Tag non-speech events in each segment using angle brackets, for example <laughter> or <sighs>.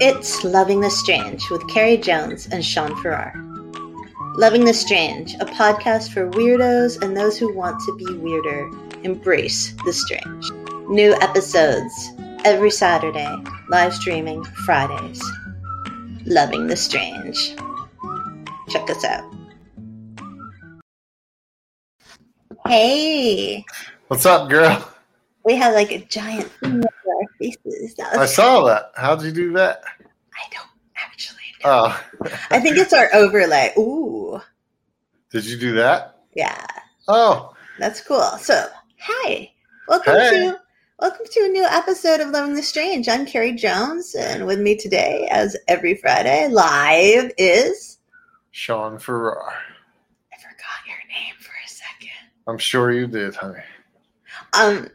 It's Loving the Strange with Carrie Jones and Sean Farrar. Loving the Strange, a podcast for weirdos and those who want to be weirder. Embrace the strange. New episodes every Saturday, live streaming Fridays. Loving the Strange. Check us out. Hey, What's up, girl? we have like a giant thing over our faces. That I saw that. How'd you do that? I don't actually know. Oh, I think it's our overlay. Ooh, did you do that? yeah, Oh, that's cool. So, hi, welcome Hey. to welcome to a new episode of Loving the Strange. I'm Carrie Jones, and with me today, as every Friday, live is Sean Farrar. I forgot your name for a second. I'm sure you did, honey. Um,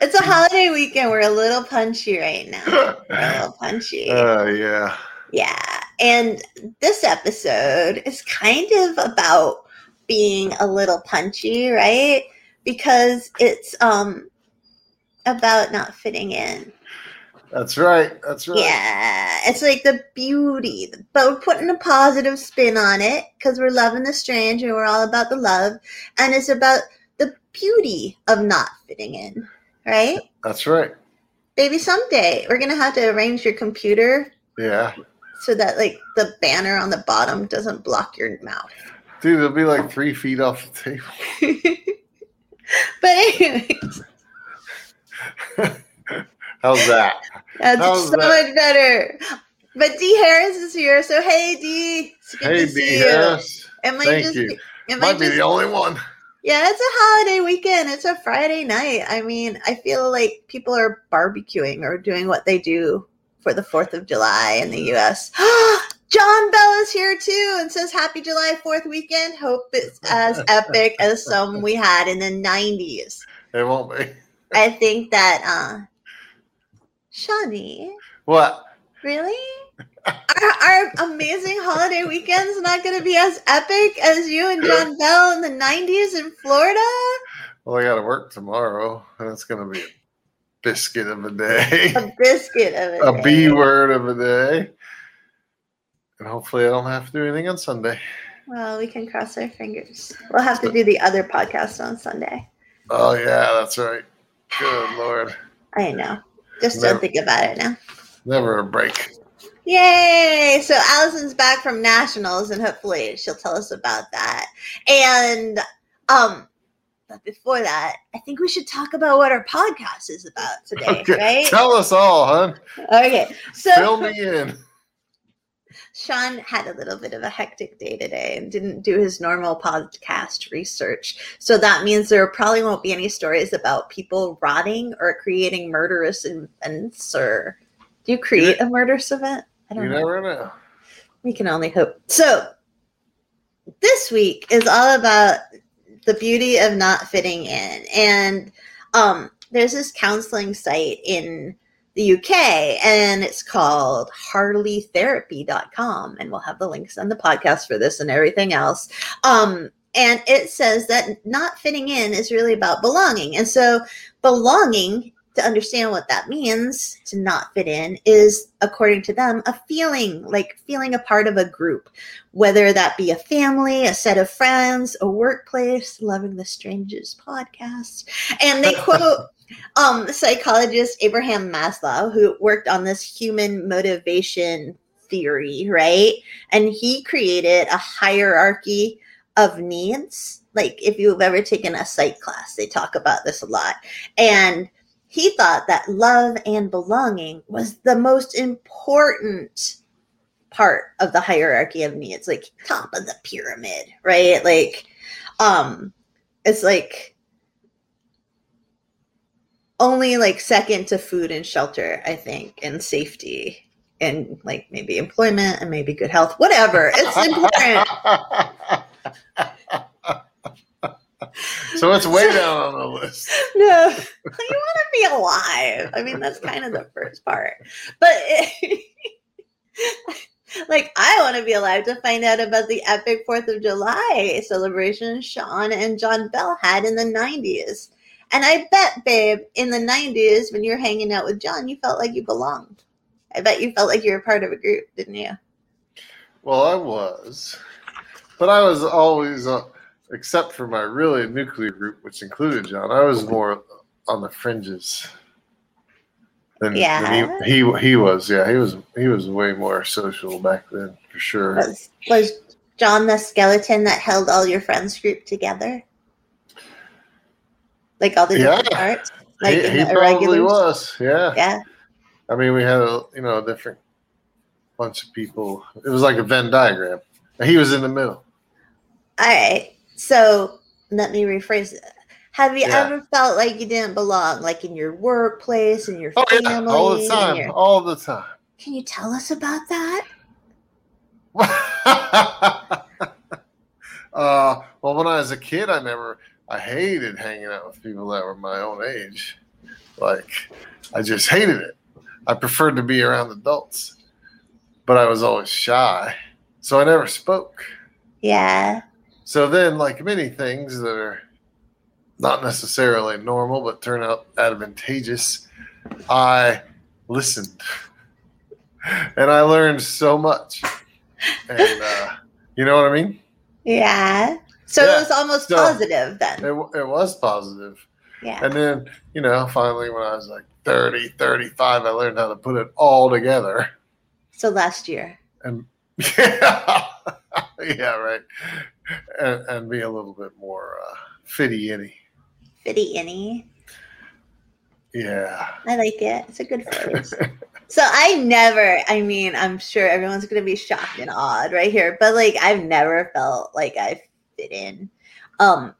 it's a holiday weekend. We're a little punchy right now. We're <laughs> a little punchy. Oh, yeah. Yeah. And this episode is kind of about being a little punchy, right? Because it's um about not fitting in. That's right. That's right. Yeah. It's like the beauty, but we're putting a positive spin on it because we're loving the strange and we're all about the love. And it's about the beauty of not fitting in, right? That's right. Maybe someday we're to have to arrange your computer Yeah. so that like the banner on the bottom doesn't block your mouth. Dude, it'll be like three feet off the table. <laughs> but anyways, How's that? that's How's so that? much better. But D Harris is here, so hey D, Hey, to see B. you. Harris. It might Thank just you. It might Might be the only one. Yeah, it's a holiday weekend. It's a Friday night. I mean, I feel like people are barbecuing or doing what they do for the Fourth of July in the U.S. <gasps> John Bell is here too and says Happy July Fourth weekend. Hope it's as <laughs> epic as some we had in the '90s. It won't be. I think that uh Shawnee, What? really? Are our amazing holiday weekends not going to be as epic as you and John Bell in the 90s in Florida? Well, I got to work tomorrow, and it's going to be a biscuit of a day. A <laughs> biscuit of it. a B word of a day. And hopefully I don't have to do anything on Sunday. Well, we can cross our fingers. We'll have to do the other podcast on Sunday. Oh yeah, that's right. Good lord. I know. Just Never- don't think about it now. Never a break. Yay! So Allison's back from nationals, and hopefully she'll tell us about that. And um, but before that, I think we should talk about what our podcast is about today, Okay. right? Tell us all, huh? Okay, so Fill me in. Sean had a little bit of a hectic day today and didn't do his normal podcast research. So that means there probably won't be any stories about people rotting or creating murderous events. Or do you create a murderous event? I You don't know. never know. We can only hope. So this week is all about the beauty of not fitting in. And um, there's this counseling site in the UK and it's called harleytherapy.com. And we'll have the links on the podcast for this and everything else. Um, and it says that not fitting in is really about belonging. And so belonging to understand what that means to not fit in is according to them a feeling like feeling a part of a group. Whether that be a family a set of friends a workplace loving the strangest podcast. And they <laughs> quote um psychologist abraham maslow who worked on this human motivation theory right? And he created a hierarchy of needs. Like if you've ever taken a psych class they talk about this a lot. And he thought that love and belonging was the most important part of the hierarchy of needs like top of the pyramid right? Like um it's like only like second to food and shelter i think and safety and like maybe employment and maybe good health whatever. It's <laughs> important <laughs> so it's way down on the list. no, <laughs> you want to be alive. I mean, that's kind of the first part. But it, <laughs> like, I want to be alive to find out about the epic Fourth of July celebration Sean and John Bell had in the '90s. And I bet, babe, in the '90s when you're hanging out with John, you felt like you belonged. I bet you felt like you were part of a group, didn't you? Well, I was, but I was always, uh, except for my really nuclear group, which included John. I was more on the fringes. Than, Yeah. than he, he he was. Yeah, he was he was way more social back then for sure. Was was John the skeleton that held all your friends group together? Like all the different Yeah. parts? Like he he probably was. Yeah. Yeah. I mean, we had a you know a different bunch of people. It was like a Venn diagram. He was in the middle. All right. So let me rephrase it. Have you Yeah. ever felt like you didn't belong, like in your workplace and your Oh family? yeah, all the time, your- all the time. Can you tell us about that? <laughs> uh, well, when I was a kid, I never, I hated hanging out with people that were my own age. Like, I just hated it. I preferred to be around adults, but I was always shy, so I never spoke. Yeah. So then, like many things that are not necessarily normal but turn out advantageous, I listened. And I learned so much. And uh, you know what I mean? Yeah. So Yeah. it was almost So- positive then. It, it was positive. Yeah. And then, you know, finally, when I was like 30, 35, I learned how to put it all together. So last year. And <laughs> yeah, <laughs> yeah right. And, and be a little bit more uh, fitty inny. Fitty inny. Yeah. I like it. It's a good phrase. <laughs> so I never, I mean, I'm sure everyone's going to be shocked and awed right here, but like I've never felt like I fit in. Um,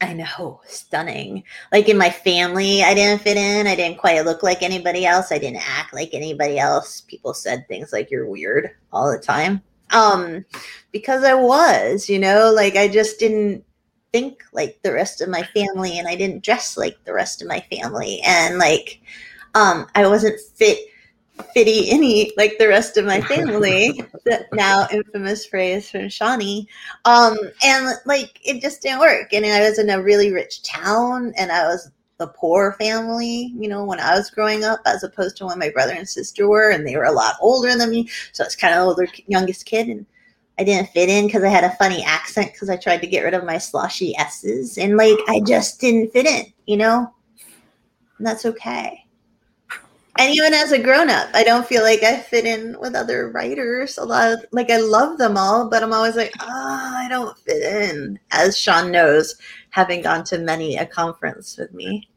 I know, stunning. Like in my family, I didn't fit in. I didn't quite look like anybody else. I didn't act like anybody else. People said things like you're weird all the time. Um, because I was, you know, like I just didn't think like the rest of my family and I didn't dress like the rest of my family. And like um I wasn't fit fitty any like the rest of my family. <laughs> The now infamous phrase from Shawnee. Um and like it just didn't work. And I was in a really rich town and I was the poor family you know when I was growing up as opposed to when my brother and sister were and they were a lot older than me so I was kind of older youngest kid and I didn't fit in because I had a funny accent because I tried to get rid of my sloshy S's and like I just didn't fit in, you know? And that's okay. And even as a grown up, I don't feel like I fit in with other writers. A lot of like I love them all, but I'm always like, oh, I don't fit in. As Sean knows, having gone to many a conference with me.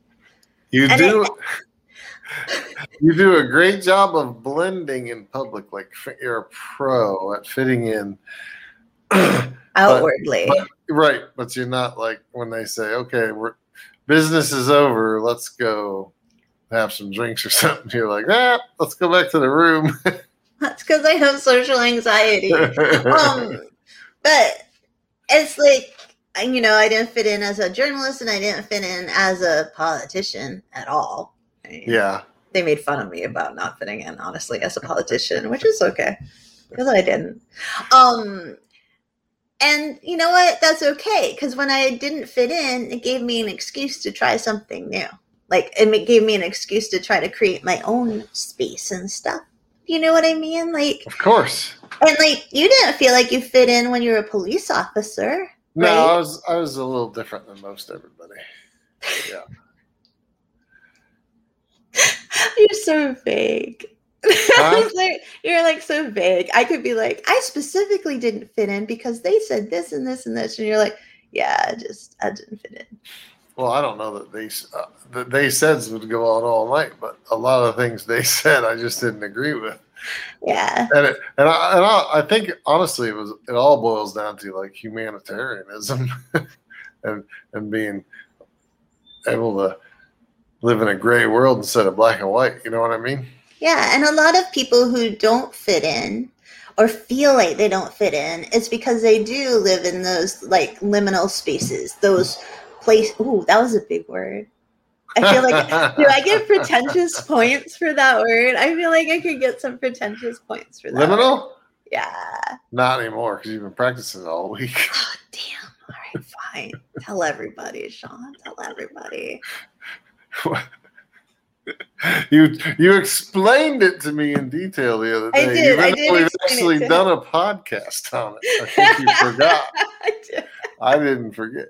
You And do. <laughs> you do a great job of blending in public. Like you're a pro at fitting in. <clears throat> Outwardly. but- right, but you're not like when they say, "Okay, we're business is over. Let's go have some drinks or <laughs> something." You're like, "Ah, let's go back to the room." <laughs> That's because I have social anxiety. um, but it's like you know, I didn't fit in as a journalist, and I didn't fit in as a politician at all. I mean, yeah, they made fun of me about not fitting in, honestly, as a politician, which is okay because I didn't. Um, and you know what? That's okay because when I didn't fit in, it gave me an excuse to try something new. Like it gave me an excuse to try to create my own space and stuff. You know what I mean? Like, of course. and like you didn't feel like you fit in when you were a police officer. No, Right. I was I was a little different than most everybody. Yeah. <laughs> <laughs> You're so vague. <laughs> Huh? Like- you're like so vague. I could be like, I specifically didn't fit in because they said this and this and this, and you're like, yeah, I just I didn't fit in. Well, I don't know that they uh, that they said would go on all night, but a lot of things they said I just didn't agree with. Yeah, and it, and I, and I, I think honestly it was it all boils down to like humanitarianism <laughs> and and being able to live in a gray world instead of black and white you know what i mean yeah, and a lot of people who don't fit in or feel like they don't fit in is because they do live in those like liminal spaces, those place. Ooh, that was a big word. I feel like Do I get <laughs> pretentious points for that word? I feel like I could get some pretentious points for that. word. liminal Yeah. not anymore because you've been practicing all week Oh, damn. All right, fine. Tell everybody, Sean. Tell everybody. <laughs> you you explained it to me in detail the other I day. did, I did we've actually done a podcast on it. I think you <laughs> forgot. I do- I didn't forget.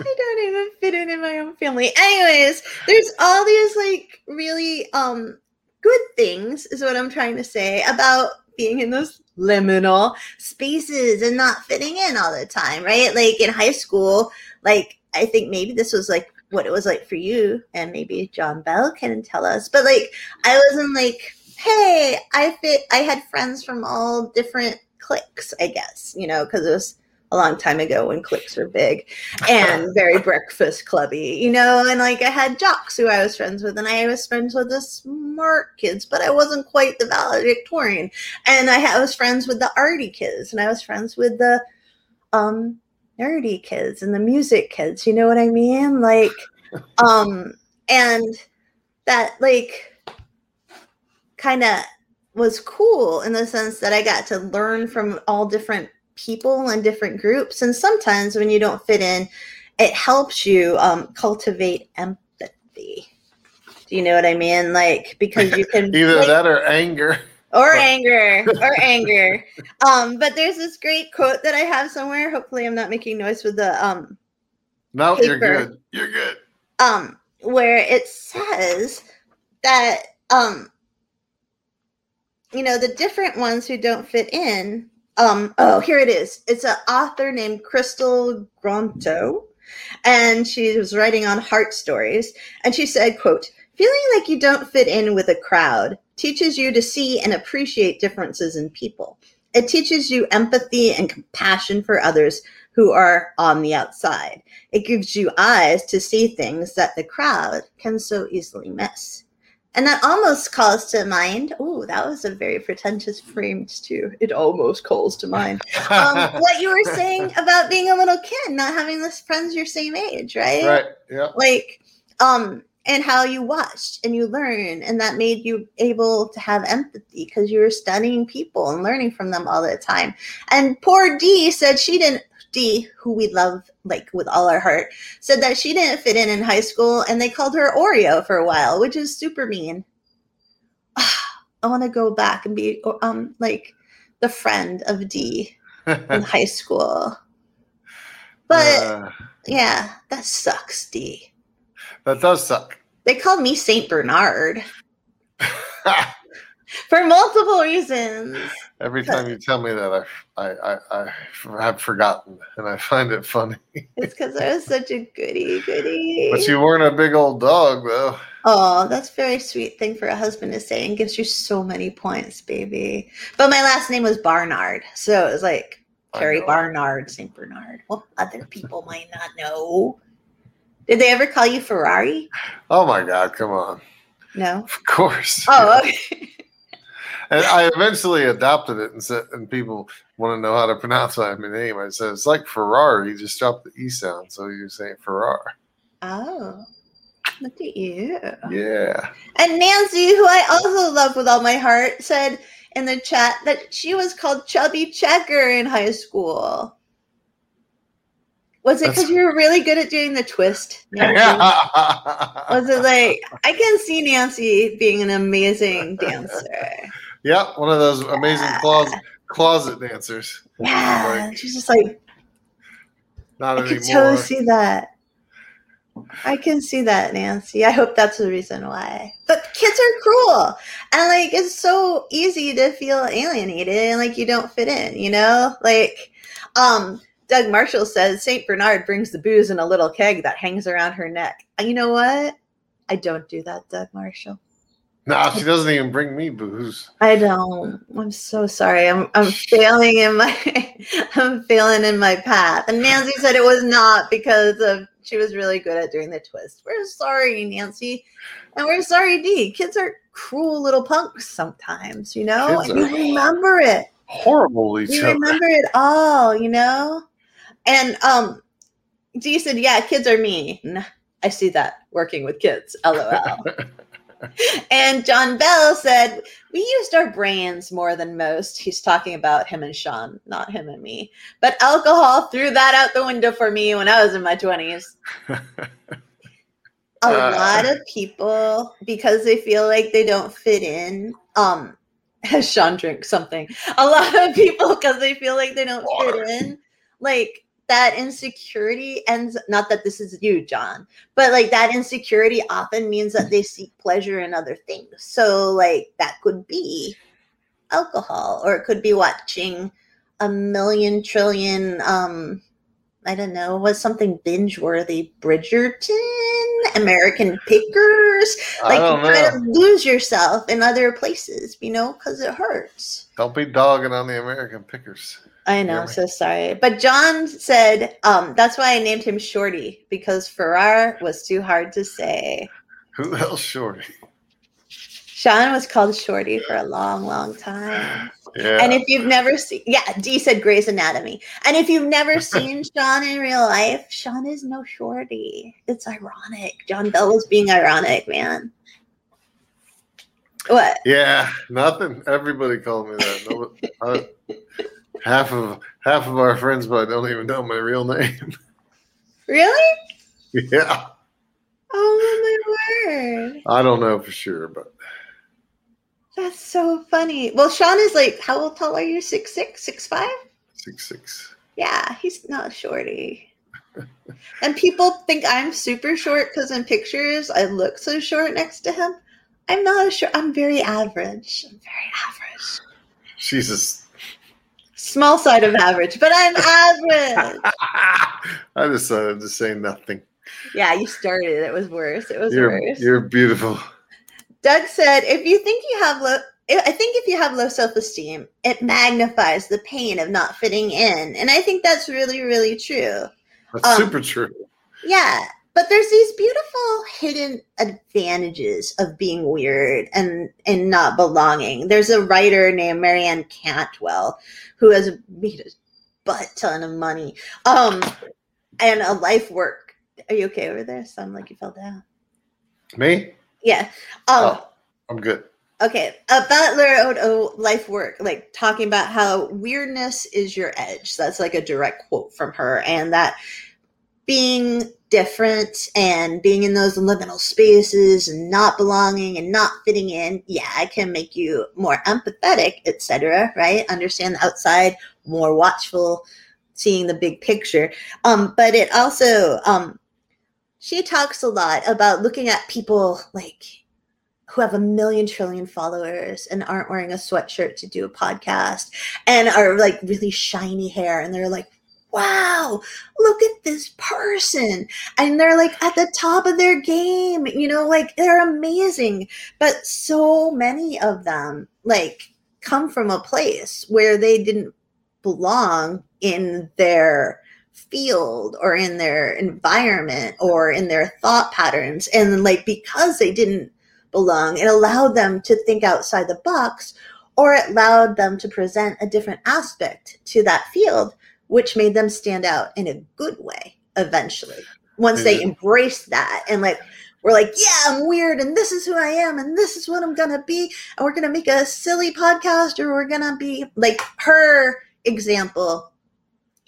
I don't even fit in in my own family. Anyways, there's all these like really um good things is what I'm trying to say about being in those liminal spaces and not fitting in all the time, right? Like in high school, like I think maybe this was like what it was like for you and maybe John Bell can tell us. But like I wasn't like, hey, I fit I had friends from all different cliques, I guess, you know, because it was a long time ago when cliques were big and <laughs> very breakfast clubby, you know, and like I had jocks who I was friends with, and I was friends with the smart kids, but I wasn't quite the valedictorian. And I, I was friends with the arty kids, and I was friends with the um nerdy kids and the music kids. You know what I mean? Like, <laughs> um, and that like kind of was cool in the sense that I got to learn from all different people and different groups. And sometimes when you don't fit in, it helps you um, cultivate empathy. Do you know what I mean? Like because you can <laughs> Either like, that or anger. or anger or <laughs> anger. Um, but there's this great quote that I have somewhere. Hopefully, I'm not making noise with the um No, you're good. You're good. um where it says that um you know the different ones who don't fit in um oh here it is. It's an author named crystal gronto and she was writing on heart stories and she said quote feeling like you don't fit in with a crowd teaches you to see and appreciate differences in people. It teaches you empathy and compassion for others who are on the outside. It gives you eyes to see things that the crowd can so easily miss. And that almost calls to mind. Oh, that was a very pretentious phrase too. It almost calls to mind um, <laughs> what you were saying about being a little kid, not having this friends your same age, right? right. Yeah. Like, um, and how you watched and you learned, and that made you able to have empathy because you were studying people and learning from them all the time. And poor Dee said she didn't. Dee, who we love like with all our heart, said that she didn't fit in in high school, and they called her Oreo for a while, which is super mean. <sighs> I want to go back and be um like the friend of D in <laughs> high school. But Uh, yeah, that sucks, D. that does suck. They called me Saint Bernard <laughs> for multiple reasons. Every time you tell me that, I, I, I, I have forgotten, and I find it funny. <laughs> It's because I was such a goody goody. But you weren't a big old dog, though. Oh, that's a very sweet thing for a husband to say and gives you so many points, baby. But my last name was Barnard. So it was like Carrie. Barnard, St. Bernard. Well, other people might not know. Did they ever call you Ferrari? Oh my God! Come on. No. Of course. Oh, <laughs> okay. And I eventually adopted it and said, and people want to know how to pronounce my name. I said it's like Ferrari. You just dropped the e sound, so you say Ferrari. Oh, look at you. Yeah. And Nancy, who I also love with all my heart, said in the chat that she was called Chubby Checker in high school. Was it because you were really good at doing the twist? Nancy? <laughs> Was it like I can see Nancy being an amazing dancer? Yeah, one of those amazing Yeah. closet closet dancers. Yeah, Like, she's just like not I can totally see that. I can see that, Nancy. I hope that's the reason why. But kids are cruel. And like it's so easy to feel alienated and like you don't fit in, you know? Like um Doug Marshall says St. Bernard brings the booze in a little keg that hangs around her neck. And you know what? I don't do that, Doug Marshall. No, she doesn't even bring me booze. I don't. I'm so sorry. I'm I'm failing in my <laughs> I'm failing in my path. And Nancy said it was not because of she was really good at doing the twist. We're sorry, Nancy. And we're sorry, D. Kids are cruel little punks sometimes, you know? Kids And you remember it. Horrible each You remember it all, you know? And um Dee said, Yeah, kids are mean. I see that working with kids. <laughs> LOL. And John Bell said, We used our brains more than most. He's talking about him and Sean, not him and me. But alcohol threw that out the window for me when I was in my 20s. <laughs> a Uh. lot of people because they feel like they don't fit in um <laughs> has sean drink something a lot of people because they feel like they don't Water. fit in like that insecurity ends not that this is you john but like that insecurity often means that they seek pleasure in other things so like that could be alcohol or it could be watching a million trillion um I don't know, was something binge worthy? Bridgerton, American Pickers. Like you try know. to lose yourself in other places, you know, because it hurts. Don't be dogging on the American pickers. I know, I'm so sorry. But John said, um, that's why I named him Shorty, because Farrar was too hard to say. Who the hell's shorty? Sean was called Shorty for a long, long time. Yeah. And if you've never seen, yeah, D said Grey's Anatomy. And if you've never <laughs> seen Sean in real life, Sean is no shorty. It's ironic. John Bell was being ironic, man. What? yeah, nothing. Everybody called me that. No, I, half of half of our friends, but I don't even know my real name. Really? <laughs> yeah, Oh my word. I don't know for sure, but That's so funny. Well, Sean is like, how old tall are you? Six six, six five? six six. Yeah, he's not shorty. and people think I'm super short because in pictures I look so short next to him. I'm not a short. I'm very average. I'm very average. Jesus. Small side of average, but I'm average. <laughs> I decided to say nothing. yeah, you started. It was worse. It was You're worse. you're beautiful. Doug said, if you think you have low, I think if you have low self esteem, it magnifies the pain of not fitting in. And I think that's really, really true. That's Um, super true. Yeah. But there's these beautiful hidden advantages of being weird and, and not belonging. There's a writer named Marianne Cantwell who has made a butt ton of money um, and a life work. Are you okay over there? Sound like you fell down. Me? Yeah. Um, oh, I'm good. Okay, a Butler a life work, like talking about how weirdness is your edge. That's like a direct quote from her, and that being different and being in those liminal spaces and not belonging and not fitting in, yeah, it can make you more empathetic, etc. Right? Understand the outside, more watchful, seeing the big picture. Um, but it also, um, she talks a lot about looking at people like who have a million trillion followers and aren't wearing a sweatshirt to do a podcast and are like really shiny hair and they're like wow look at this person. And they're like at the top of their game you know like they're amazing. But so many of them like come from a place where they didn't belong in their field or in their environment or in their thought patterns. And like because they didn't belong. It allowed them to think outside the box, or it allowed them to present a different aspect to that field, which made them stand out in a good way eventually. Once they embraced that and like, we're like, yeah, I'm weird, and this is who I am, and this is what I'm gonna be, and we're gonna make a silly podcast, or we're gonna be like her example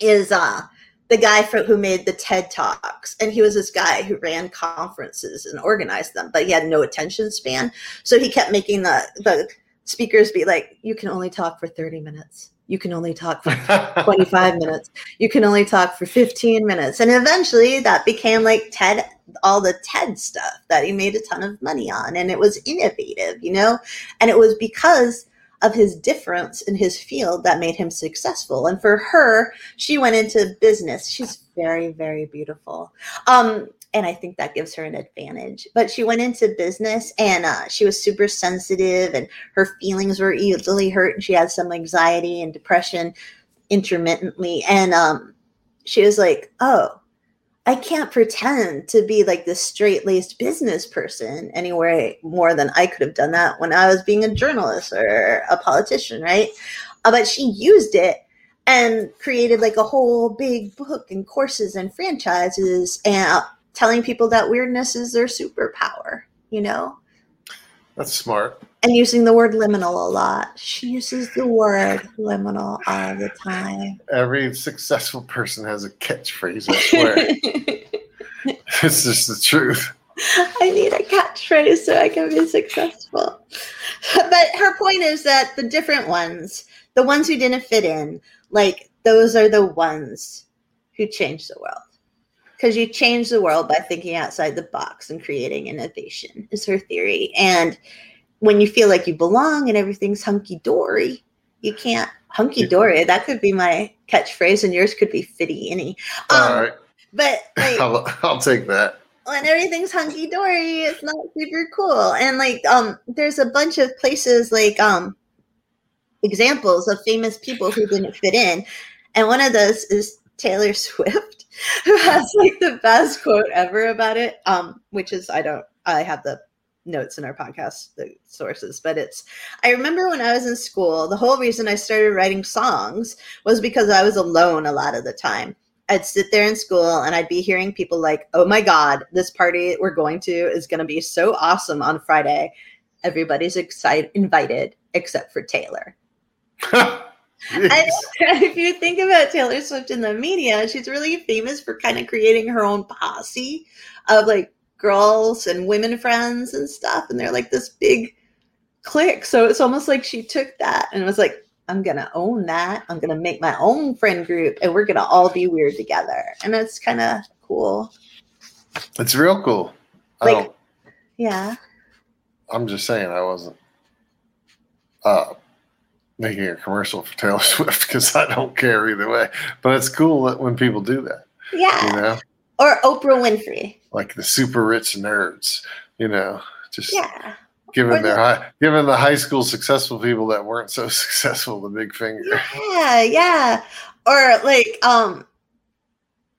is uh the guy for, who made the TED Talks. And he was this guy who ran conferences and organized them, but he had no attention span. So he kept making the, the speakers be like, you can only talk for 30 minutes. You can only talk for <laughs> 25 minutes. You can only talk for 15 minutes. And eventually that became like TED, all the TED stuff that he made a ton of money on. And it was innovative, you know? And it was because of his difference in his field that made him successful. And for her, she went into business. She's very, very beautiful. Um, and I think that gives her an advantage. But she went into business and uh, she was super sensitive and her feelings were easily hurt and she had some anxiety and depression intermittently. And um, she was like, oh, I can't pretend to be like this straight laced business person anywhere more than I could have done that when I was being a journalist or a politician, right? Uh, but she used it and created like a whole big book and courses and franchises and telling people that weirdness is their superpower, you know? That's smart. And using the word liminal a lot. She uses the word liminal all the time. Every successful person has a catchphrase. I swear, <laughs> it's just the truth. I need a catchphrase so I can be successful. But her point is that the different ones, the ones who didn't fit in, like those are the ones who changed the world. Because you change the world by thinking outside the box and creating innovation, is her theory. And when you feel like you belong and everything's hunky dory, you can't hunky dory. That could be my catchphrase, and yours could be fitty any. Um, All right. But like, <laughs> I'll, I'll take that. when everything's hunky dory, it's not super cool. And like, um, there's a bunch of places like um examples of famous people who didn't fit in, and one of those is Taylor Swift, who has like the best quote ever about it. Um, which is I don't I have the notes in our podcast, the sources, but it's I remember when I was in school, the whole reason I started writing songs was because I was alone a lot of the time. I'd sit there in school and I'd be hearing people like, oh my God, this party we're going to is going to be so awesome on Friday. Everybody's excited, invited except for Taylor. <laughs> <laughs> If you think about Taylor Swift in the media, she's really famous for kind of creating her own posse of like girls and women friends and stuff. And they're like this big clique. So it's almost like she took that and was like, I'm going to own that. I'm going to make my own friend group and we're going to all be weird together. And it's kind of cool. it's real cool. I Like- Yeah. I'm just saying I wasn't uh, making a commercial for Taylor <laughs> Swift because I don't care either way. But it's cool that when people do that, Yeah. you know, Or Oprah Winfrey. like the super rich nerds, you know, just Yeah. giving Or their the- high, giving the high school successful people that weren't so <laughs> successful the big finger. Yeah, yeah. Or like um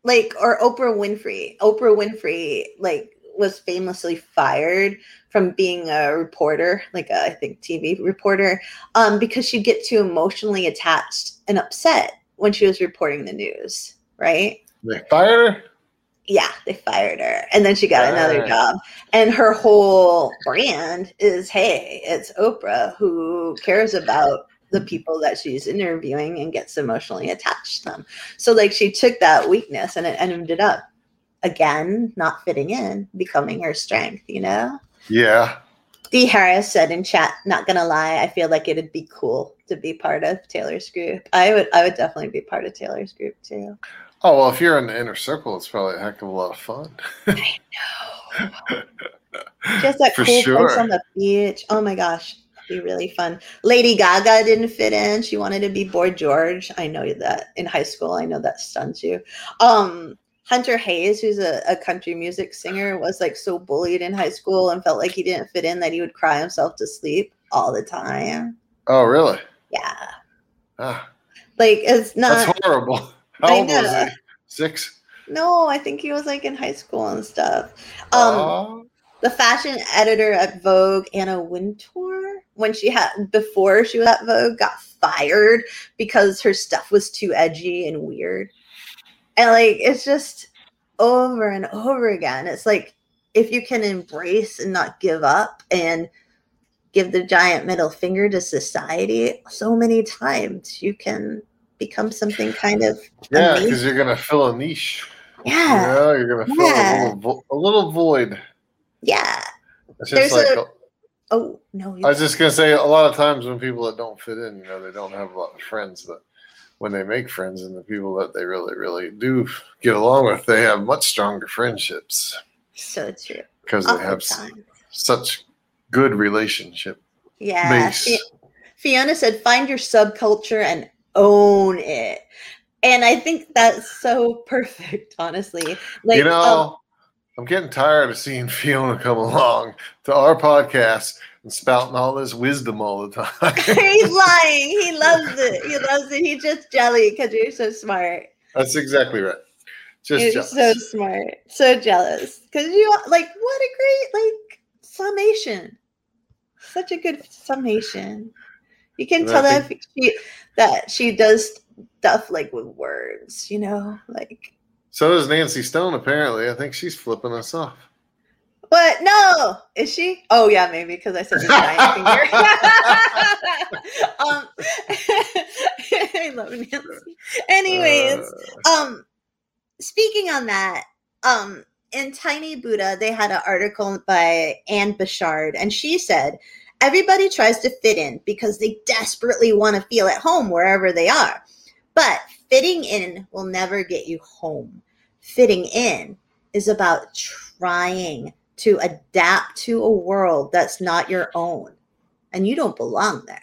like or Oprah Winfrey. Oprah Winfrey like was famously fired from being a reporter, like a, I think TV reporter, um because she'd get too emotionally attached and upset when she was reporting the news, right? They fired her. yeah, they fired her. And then she got another Ah. job. And her whole brand is hey, it's Oprah who cares about the people that she's interviewing and gets emotionally attached to them. So, like, she took that weakness and it ended up again not fitting in, becoming her strength, you know? Yeah, D. Harris said in chat, not gonna lie, I feel like it'd be cool to be part of Taylor's group. I would I would definitely be part of Taylor's group too. Oh well, if you're in the inner circle, it's probably a heck of a lot of fun. I know. <laughs> Just that For cool sure. place on the beach. Oh my gosh, be really fun. Lady Gaga didn't fit in. She wanted to be Boy George. I know that in high school. I know that stuns you. Um, Hunter Hayes, who's a, a country music singer, was like so bullied in high school and felt like he didn't fit in that he would cry himself to sleep all the time. Oh really? Yeah, Ah, like it's not. that's horrible. How old was he? Six. No, I think he was like in high school and stuff. Um, Aw. the fashion editor at Vogue, Anna Wintour, when she had before she was at Vogue, got fired because her stuff was too edgy and weird. And like it's just over and over again. It's like if you can embrace and not give up and give the giant middle finger to society so many times, you can become something kind of yeah, because you're gonna fill a niche. yeah, Yeah, you're gonna fill Yeah. a, little vo- a little void. yeah. It's There's like a- Oh no, I was just gonna say a lot of times when people that don't fit in, you know, they don't have a lot of friends that when they make friends and the people that they really, really do get along with, they have much stronger friendships so true. because they have time. such good relationship. Yeah. Fiona said, find your subculture and own it. And I think that's so perfect, honestly. Like, you know, um, I'm getting tired of seeing <laughs> Fiona come along to our podcast spouting all this wisdom all the time. <laughs> <laughs> he's lying. He loves it. He loves it. He's just jelly because you're so smart. That's exactly right. Just you're jealous. so smart. So jealous. Because you, like, what a great, like, summation. Such a good summation. You can And I tell that she, that she does stuff, like, with words, you know? Like, so does Nancy Stone, apparently. I think she's flipping us off. What? No, is she? Oh yeah, maybe because I said the giant finger. <laughs> um, <laughs> I love Nancy. Anyways, Uh, um, speaking on that, um, in Tiny Buddha, they had an article by Anne Bechard, and she said, Everybody tries to fit in because they desperately want to feel at home wherever they are. But fitting in will never get you home. Fitting in is about trying to adapt to a world that's not your own, and you don't belong there.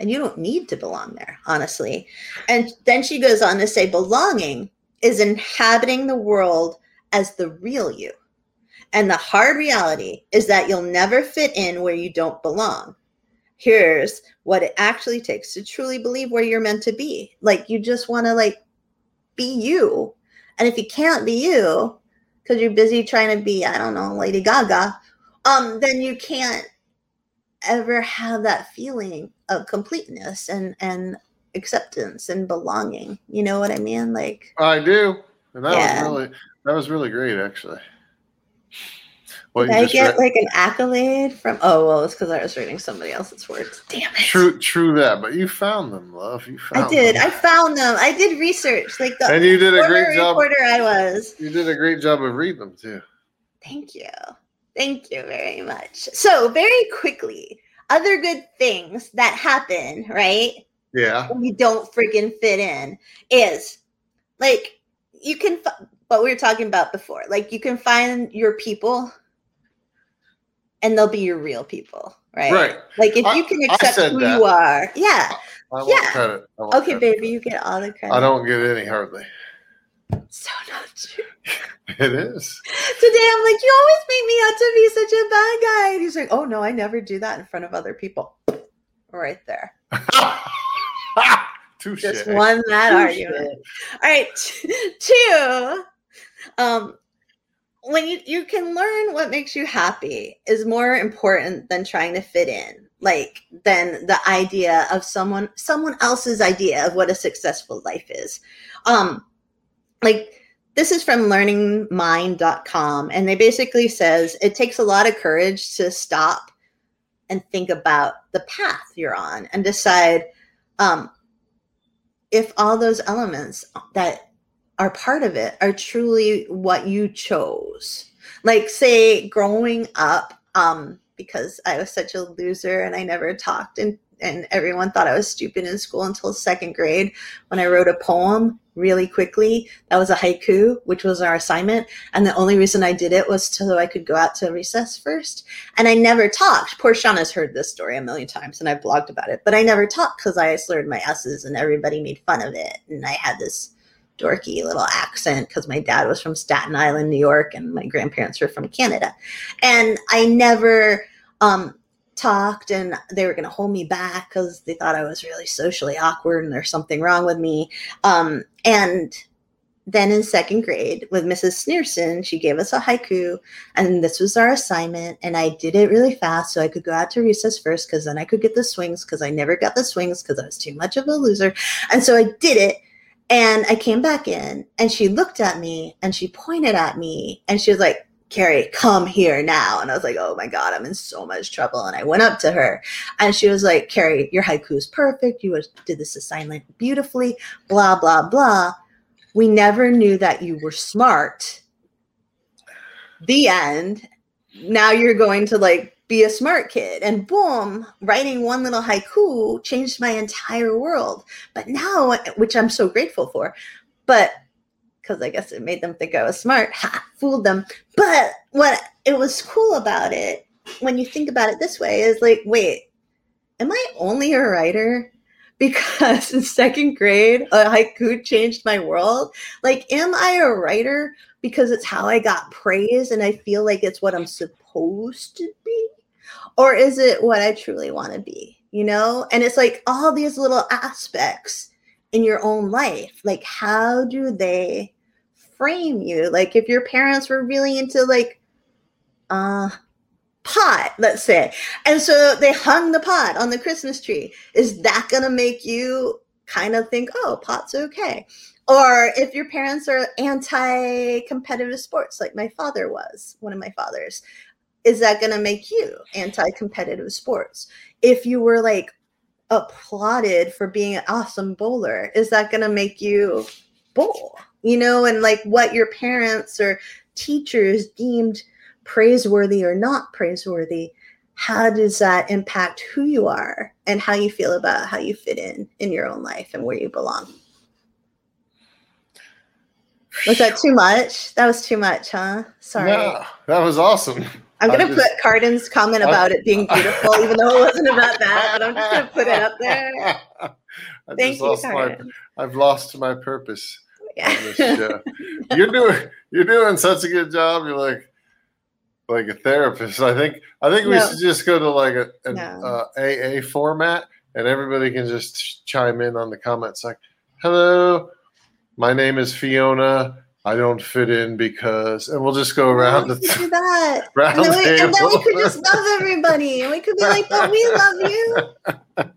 And you don't need to belong there, honestly. And then she goes on to say belonging is inhabiting the world as the real you. And the hard reality is that you'll never fit in where you don't belong. Here's what it actually takes to truly believe where you're meant to be. Like you just want to like be you. And if you can't be you because you're busy trying to be, I don't know, Lady Gaga, um, then you can't ever have that feeling of completeness and and acceptance and belonging. You know what I mean? Like I do. And that yeah. was really that was really great actually. Well, Did I get read, like an accolade from? Oh well, it's because I was reading somebody else's words. Damn it. True, true that. But you found them, love. You found. I did. Them. I found them. I did research. Like the and you did a great job. Reporter I was. You did a great job of reading them too. Thank you. Thank you very much. So very quickly, other good things that happen, right? Yeah. When you don't freaking fit in is like you can what we were talking about before. Like you can find your people and they'll be your real people, right? Right. Like if you can accept who that. you are. Yeah. I, I yeah. Okay, credit. baby, you get all the credit. I don't get any hardly. So not true. <laughs> it is. Today I'm like, you always make me out to be such a bad guy. And he's like, oh no, I never do that in front of other people. Right there. <laughs> Touche. Just won that Touché. argument. All right. <laughs> Two. Um, when you you can learn what makes you happy is more important than trying to fit in like than the idea of someone someone else's idea of what a successful life is. Um like this is from learningmind.com and they basically says it takes a lot of courage to stop and think about the path you're on and decide um if all those elements that are part of it are truly what you chose. Like say growing up, um, because I was such a loser and I never talked and and everyone thought I was stupid in school until second grade when I wrote a poem really quickly. That was a haiku, which was our assignment. And the only reason I did it was so I could go out to recess first. And I never talked. Poor Shauna's heard this story a million times and I've blogged about it, but I never talked because I slurred my S's and everybody made fun of it. And I had this dorky little accent because my dad was from Staten Island, New York, and my grandparents were from Canada. And I never um, talked, and they were going to hold me back because they thought I was really socially awkward and there's something wrong with me. Um, and then in second grade with Mrs. Sneerson, she gave us a haiku, and this was our assignment. And I did it really fast so I could go out to recess first because then I could get the swings because I never got the swings because I was too much of a loser. And so I did it and I came back in and she looked at me and she pointed at me and she was like, Carrie, come here now. And I was like, oh my God, I'm in so much trouble. And I went up to her and she was like, Carrie, your haiku is perfect. You did this assignment beautifully, blah, blah, blah. We never knew that you were smart. The end. Now you're going to like be a smart kid. And boom, writing one little haiku changed my entire world. But now, which I'm so grateful for, but because I guess it made them think I was smart, ha, fooled them. But what it was cool about it, when you think about it this way, is like, wait, am I only a writer? <laughs> Because in second grade, a haiku changed my world. Like, am I a writer because it's how I got praise and I feel like it's what I'm supposed to be? Or is it what I truly want to be? You know? And it's like all these little aspects in your own life. Like, how do they frame you? Like, if your parents were really into like, uh, pot, let's say, and so they hung the pot on the Christmas tree, is that going to make you kind of think, oh, pot's okay? Or if your parents are anti competitive sports, like my father was, one of my fathers, is that going to make you anti-competitive sports if you were like applauded for being an awesome bowler is that going to make you bowl you know and like what your parents or teachers deemed praiseworthy or not praiseworthy, how does that impact who you are and how you feel about how you fit in in your own life and where you belong? Was that too much? That was too much, huh? Sorry. No, that was awesome. I'm gonna just- put Cardin's comment I- about it being <laughs> beautiful, even though it wasn't about that. But I'm just gonna put it up there. <laughs> I Thank you, lost my, I've lost my purpose Yeah. You're doing you're doing such a good job. You're like like a therapist. I think I think we No. should just go to like a, an No. uh, AA format, and everybody can just chime in on the comments like, "Hello, my name is Fiona. I don't fit in because," and we'll just go around we the do <laughs> that. round And then, we, and then we could just love everybody. And we could be like, but we love you. <laughs>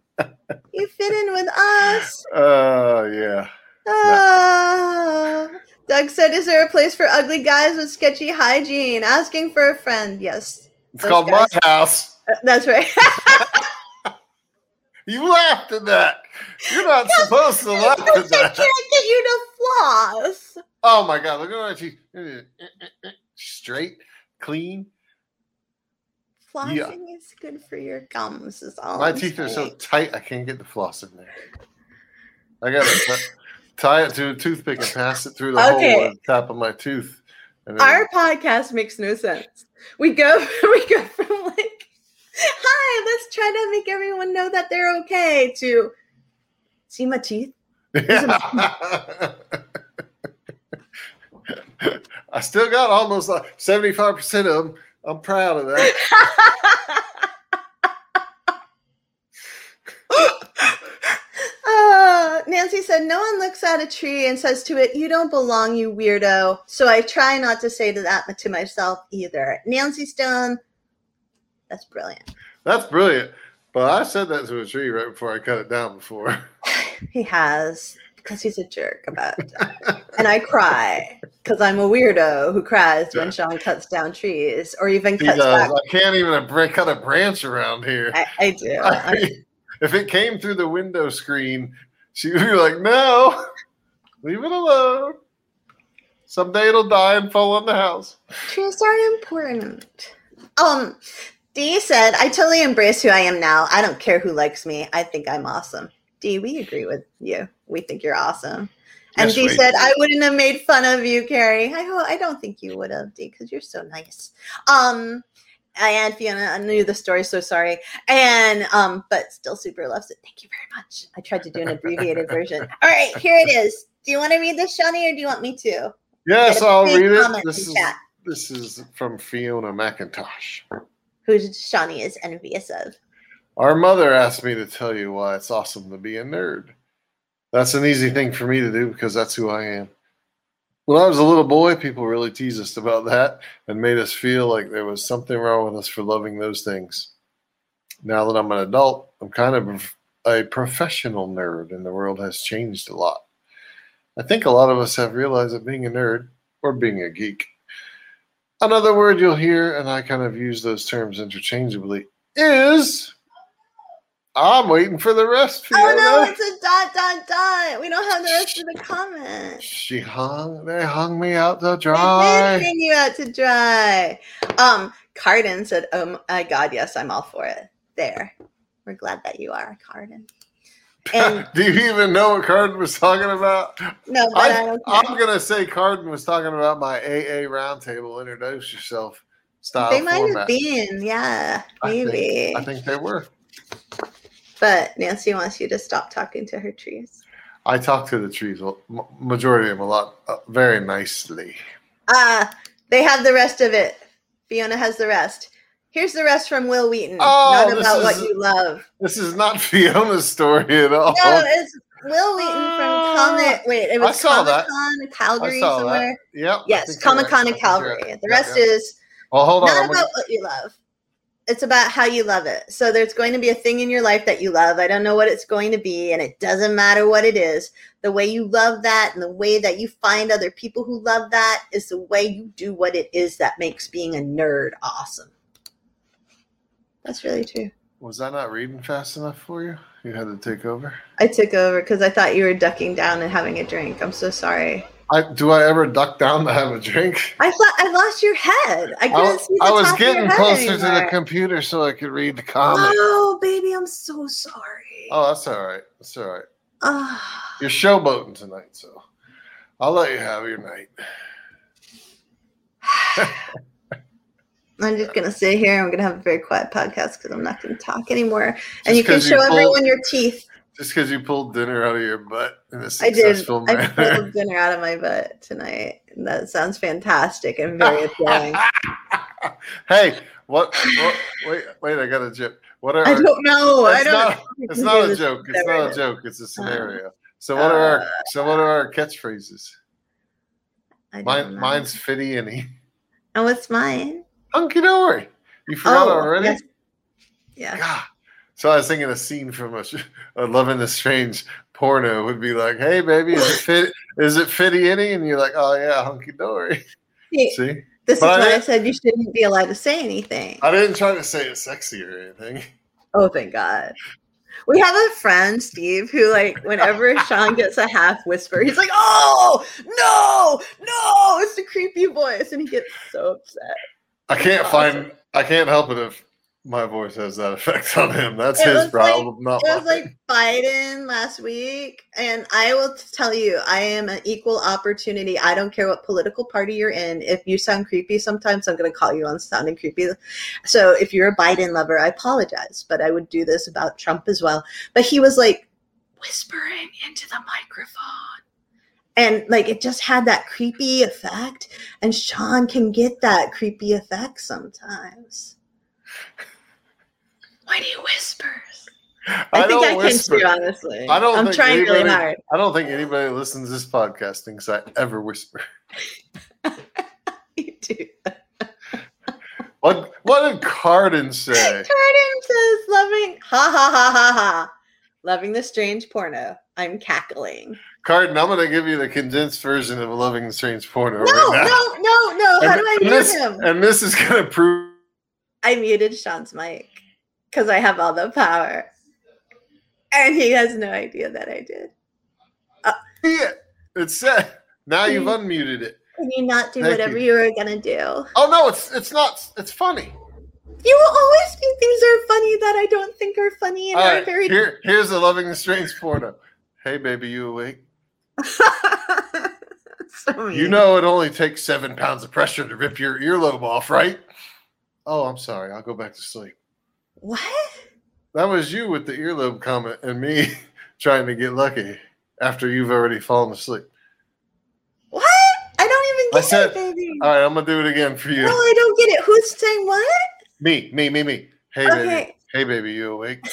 You fit in with us. Oh yeah. Ah. Doug said, Is there a place for ugly guys with sketchy hygiene? Asking for a friend. Yes. It's called guys. my house. Uh, That's right. <laughs> You laughed at that. You're not supposed to laugh at Because I can't get you to floss. Oh my god, look at my teeth. Eh, eh, eh, straight, clean. Flossing is good for your gums, is all. My I'm teeth are so tight I can't get the floss in there. I gotta tie it to a toothpick and pass it through the Okay. hole the top of my tooth. Our podcast makes no sense. We go <laughs> we go from like, hi, let's try to make everyone know that they're okay to see my teeth. Yeah. <laughs> <laughs> I still got almost like 75% of them. I'm proud of that. <laughs> Uh, Nancy said, No one looks at a tree and says to it, You don't belong, you weirdo. So I try not to say to that to myself either. Nancy Stone, that's brilliant. That's brilliant. But I said that to a tree right before I cut it down before. <laughs> He has, because he's a jerk about it. and I cry because I'm a weirdo who cries when Sean cuts down trees or even He cuts does. back. I can't even cut a branch around here. I, I do. <laughs> I mean, if it came through the window screen, she would be like, "No, <laughs> leave it alone. Someday it'll die and fall on the house." Trees are important. Um, Dee said, I totally embrace who I am now. I don't care who likes me. I think I'm awesome. Dee, we agree with you. We think you're awesome. And Yes, Dee we said. I wouldn't have made fun of you, Carrie. I ho- I don't think you would have, D, because you're so nice. Um, and Fiona, I knew the story, so sorry. And um, but still super loves it. Thank you very much. I tried to do an abbreviated version. <laughs> All right, here it is. Do you want to read this, Shawnee, or do you want me to? Yes, I'll read it. This is chat. this is from Fiona McIntosh. Who Shawnee is envious of. Our mother asked me to tell you why it's awesome to be a nerd. That's an easy thing for me to do because that's who I am. When I was a little boy, people really teased us about that and made us feel like there was something wrong with us for loving those things. Now that I'm an adult, I'm kind of a professional nerd, and the world has changed a lot. I think a lot of us have realized that being a nerd or being a geek, another word you'll hear, and I kind of use those terms interchangeably, is I'm waiting for the rest. Oh no, it's a dot dot dot. We don't have the rest of the comment. She hung. They hung me out to dry. They hang you out to dry. Um, Cardin said, "Oh my God, yes, I'm all for it." There, we're glad that you are, Cardin. And <laughs> Do you even know what Carden was talking about? no, I, I'm gonna say Carden was talking about my AA roundtable. Introduce yourself style They might format. have been, yeah, I think- maybe. I think they were. But Nancy wants you to stop talking to her trees. I talk to the trees, majority of them, a lot, uh, very nicely. Uh, they have the rest of it. Fiona has the rest. Here's the rest from Wil Wheaton. Oh, not about what is- you love. This is not <laughs> Fiona's story at all. No, it's Wil Wheaton from Uh, Comic. Wait, it was Comic. Con, Calgary somewhere. that. Yep. Yes, Comic Con in I think you're Calgary. right. The rest yeah. is Well, hold on. not I'm about gonna- what you love. It's about how you love it. So there's going to be a thing in your life that you love. I don't know what it's going to be, and it doesn't matter what it is. The way you love that and the way that you find other people who love that is the way you do what it is that makes being a nerd awesome. That's really true. Was I not reading fast enough for you? You had to take over. I took over because I thought you were ducking down and having a drink. I'm so sorry. I do I ever duck down to have a drink? I thought I lost your head. I I, couldn't was- see the I was top of your getting closer to the computer so I could read the comments. Oh, baby, I'm so sorry. Oh, that's all right. That's all right. Ah. You're showboating tonight, so I'll let you have your night. <sighs> I'm just gonna sit here. I'm gonna have a very quiet podcast because I'm not gonna talk anymore. Just and you can show you pulled- everyone your teeth. Just because you pulled dinner out of your butt in a I did. successful I did. manner. pulled dinner out of my butt tonight. That sounds fantastic and very <laughs> appealing. hey, what, what? Wait, wait! I got a joke. What are? I don't know. I It's don't. not- know. it's not a joke. It's not a joke. It's a scenario. So what are our? uh, So what are our catchphrases? I Mine, know. mine's fitty any. And what's mine? Hunky dory. You forgot already? Oh, yes. Yeah. God. So I was thinking a scene from a, a Loving the Strange porno would be like, "Hey, baby, is it <laughs> fit? Is it fitty any?" And you're like, "Oh yeah, hunky dory." See, this is I why I said you shouldn't be allowed to say anything. I didn't try to say it sexy or anything. Oh, thank God. We have a friend, Steve, who like whenever <laughs> Sean gets a half whisper, he's like, "Oh no, no!" It's the creepy voice, and he gets so upset. I can't Awesome. find. I can't help it if my voice has that effect <laughs> on him. That's It his was like- problem, not It was like Biden last week, and I will tell you, I am an equal opportunity. I don't care what political party you're in. If you sound creepy sometimes, I'm going to call you on sounding creepy. So if you're a Biden lover, I apologize, but I would do this about Trump as well. But he was like whispering into the microphone. And like it just had that creepy effect, and Sean can get that creepy effect sometimes when he whispers. I, think I whisper. can too, honestly. I don't I'm think trying really hard. I don't think anybody listens to this podcast thinks I ever whisper. <laughs> You do. <laughs> What What did Cardin say? Cardin says, "Loving, ha ha ha ha ha, loving the strange porno." I'm cackling. Cardin, I'm going to give you the condensed version of Loving the Strange Porno No, right now. no, no, no. How And- do I and mute this, him? And this is going to prove. I muted Sean's mic because I have all the power, and he has no idea that I did. Uh, yeah, it said. Now you've unmuted it. Can you not do Thank whatever you. you were gonna do? Oh no, it's it's not. It's funny. You will always think things are funny that I don't think are funny and All are right, very. here here's a Loving the Strange porno. Hey baby, you awake? <laughs> so You know it only takes seven pounds of pressure to rip your earlobe off, right? Oh, I'm sorry. I'll go back to sleep. What? That was you with the earlobe comment and me <laughs> trying to get lucky after you've already fallen asleep. What? I don't even I get said- it, baby. All right, I'm gonna do it again for you. No, I don't get it. Who's saying what? Me, me, me, me. Hey baby, hey baby, you awake?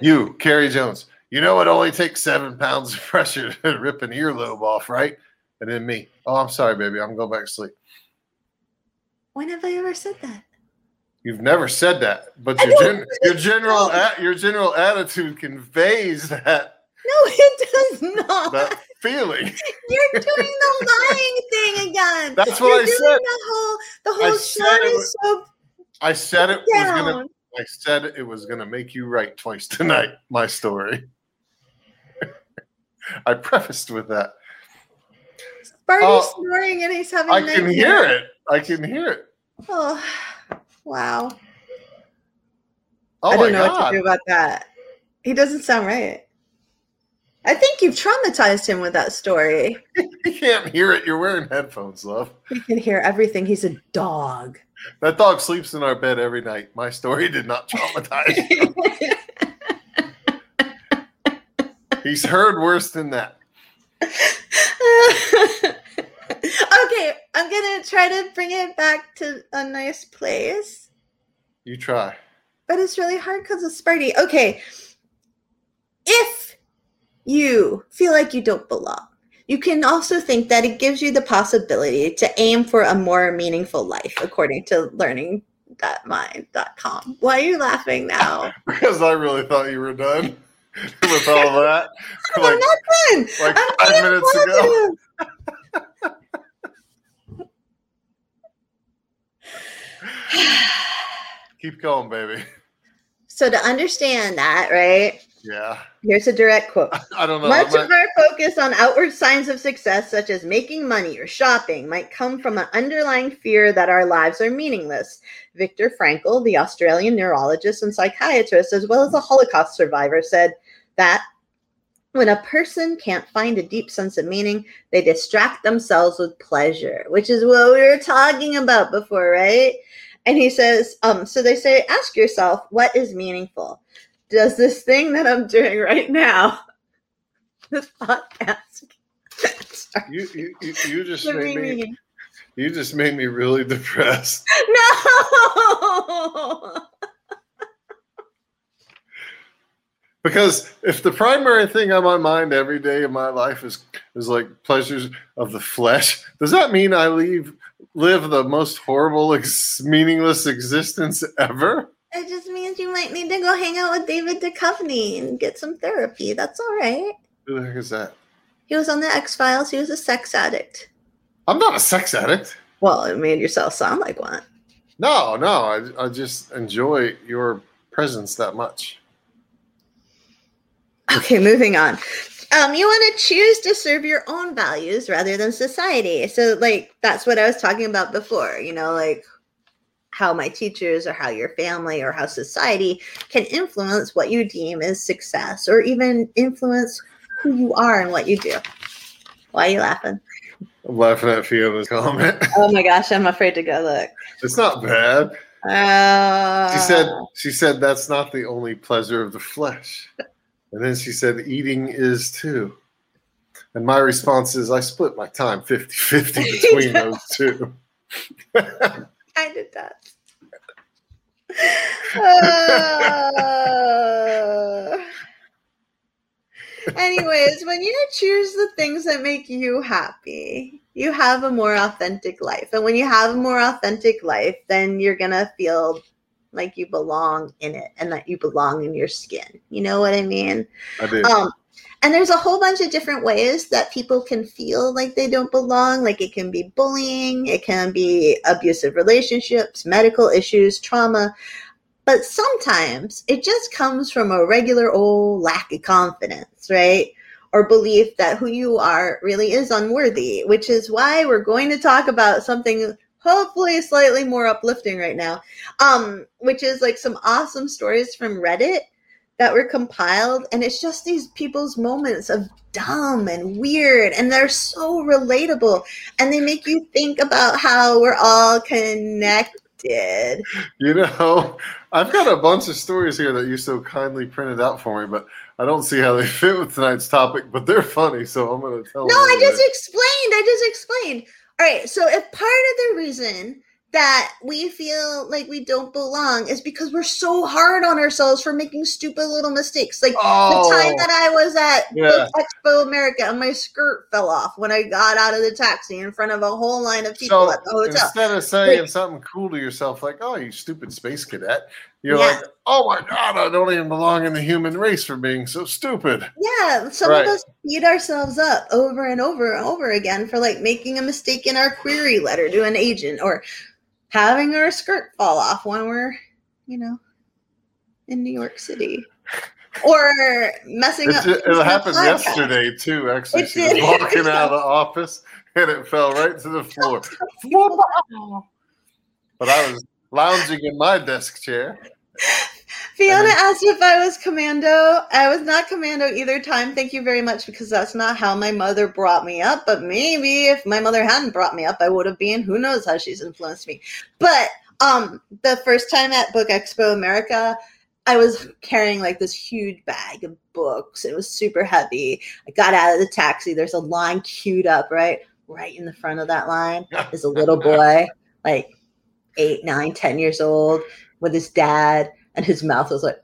you, Carrie Jones. You know it only takes seven pounds of <laughs> pressure to rip an earlobe off, right? And then me. Oh, I'm sorry, baby. I'm going back to sleep. When have I ever said that? You've never said that, but your gen- your general a- your general attitude conveys that No, it does not. that feeling. <laughs> You're doing the lying thing again. That's what You're I doing said. The whole, the I whole said shot it is so I said it was gonna. I said it was gonna make you right twice tonight. My story. <laughs> I prefaced with that. Barney's Oh, snoring and he's having. I can hear it. I can hear it. Oh, wow. Oh I don't know what to do about that. He doesn't sound right. I think you've traumatized him with that story. <laughs> You can't hear it. You're wearing headphones, love. He can hear everything. He's a dog. That dog sleeps in our bed every night. My story did not traumatize. him. <laughs> He's heard worse than that. <laughs> okay, I'm gonna try to bring it back to a nice place, You try. but it's really hard because of Sparty. Okay, if you feel like you don't belong, you can also think that it gives you the possibility to aim for a more meaningful life, according to learning.mind.com. Why are you laughing now? <laughs> Because I really thought you were done <laughs> with all of that. <laughs> I'm like, not done. like I'm five minutes ago. <sighs> Keep going, baby. So to understand that, right? Yeah. Here's a direct quote. <laughs> I don't know. Much I of our focus on outward signs of success, such as making money or shopping, might come from an underlying fear that our lives are meaningless. Viktor Frankl, the Australian neurologist and psychiatrist, as well as a Holocaust survivor, said that when a person can't find a deep sense of meaning, they distract themselves with pleasure, which is what we were talking about before, right? And he says, um, so they say, ask yourself, what is meaningful? Does this thing that I'm doing right now, <laughs> this podcast, <laughs> you, you, you, you just made me me meaning? you just made me really depressed. <laughs> No! Because if the primary thing on my mind every day of my life is is like pleasures of the flesh, does that mean I leave live the most horrible, ex- meaningless existence ever? It just means you might need to go hang out with David Duchovny and get some therapy. That's all right. Who the heck is that? He was on the X Files. He was a sex addict. I'm not a sex addict. Well, it made yourself sound like one. No, no, I, I just enjoy your presence that much. Okay, moving on. Um, you want to choose to serve your own values rather than society. So, like, that's what I was talking about before, you know, like how my teachers or how your family or how society can influence what you deem as success or even influence who you are and what you do. Why are you laughing? I'm laughing at Fiona's <laughs> comment. Oh my gosh, I'm afraid to go look. It's not bad. Uh, She said she said that's not the only pleasure of the flesh. And then she said eating is too. And my response is I split my time 50-50 <laughs> between those two. kind of does. Uh, anyways, when you choose the things that make you happy, you have a more authentic life. And when you have a more authentic life, then you're going to feel like you belong in it and that you belong in your skin. You know what I mean? I did. Um, and there's a whole bunch of different ways that people can feel like they don't belong. Like it can be bullying, it can be abusive relationships, medical issues, trauma. But sometimes it just comes from a regular old lack of confidence, right? Or belief that who you are really is unworthy, which is why we're going to talk about something hopefully slightly more uplifting right now, um, which is like some awesome stories from Reddit that were compiled and it's just these people's moments of dumb and weird and they're so relatable and they make you think about how we're all connected. You know, I've got a bunch of stories here that you so kindly printed out for me, but I don't see how they <laughs> fit with tonight's topic, but they're funny, so I'm going to tell no i just explained i just explained all right so if part of the reason that we feel like we don't belong is because we're so hard on ourselves for making stupid little mistakes like Oh, the time oh. that I was at Yeah. Expo America and my skirt fell off when I got out of the taxi in front of a whole line of people so at the hotel. instead of saying Like- something cool to yourself like, oh, you stupid space cadet, you're Yeah. like, oh my God, I don't even belong in the human race for being so stupid. Yeah, some Right. of us beat ourselves up over and over and over again for like making a mistake in our query letter to an agent or having our skirt fall off when we're, you know, in New York City. <laughs> Or messing It, up. ju- it happened yesterday, too, actually. It she was <laughs> walking out of the office and it fell right to the floor. <laughs> but I was lounging in my desk chair. <laughs> Fiona asked if I was commando. I was not commando either time. Thank you very much because that's not how my mother brought me up. But maybe if my mother hadn't brought me up, I would have been. Who knows how she's influenced me. But um, the first time at Book Expo America, I was carrying like this huge bag of books. It was super heavy. I got out of the taxi. There's a line queued up right, right in the front of that line is a little <laughs> boy, like eight, nine, ten years old, with his dad, and his mouth was like.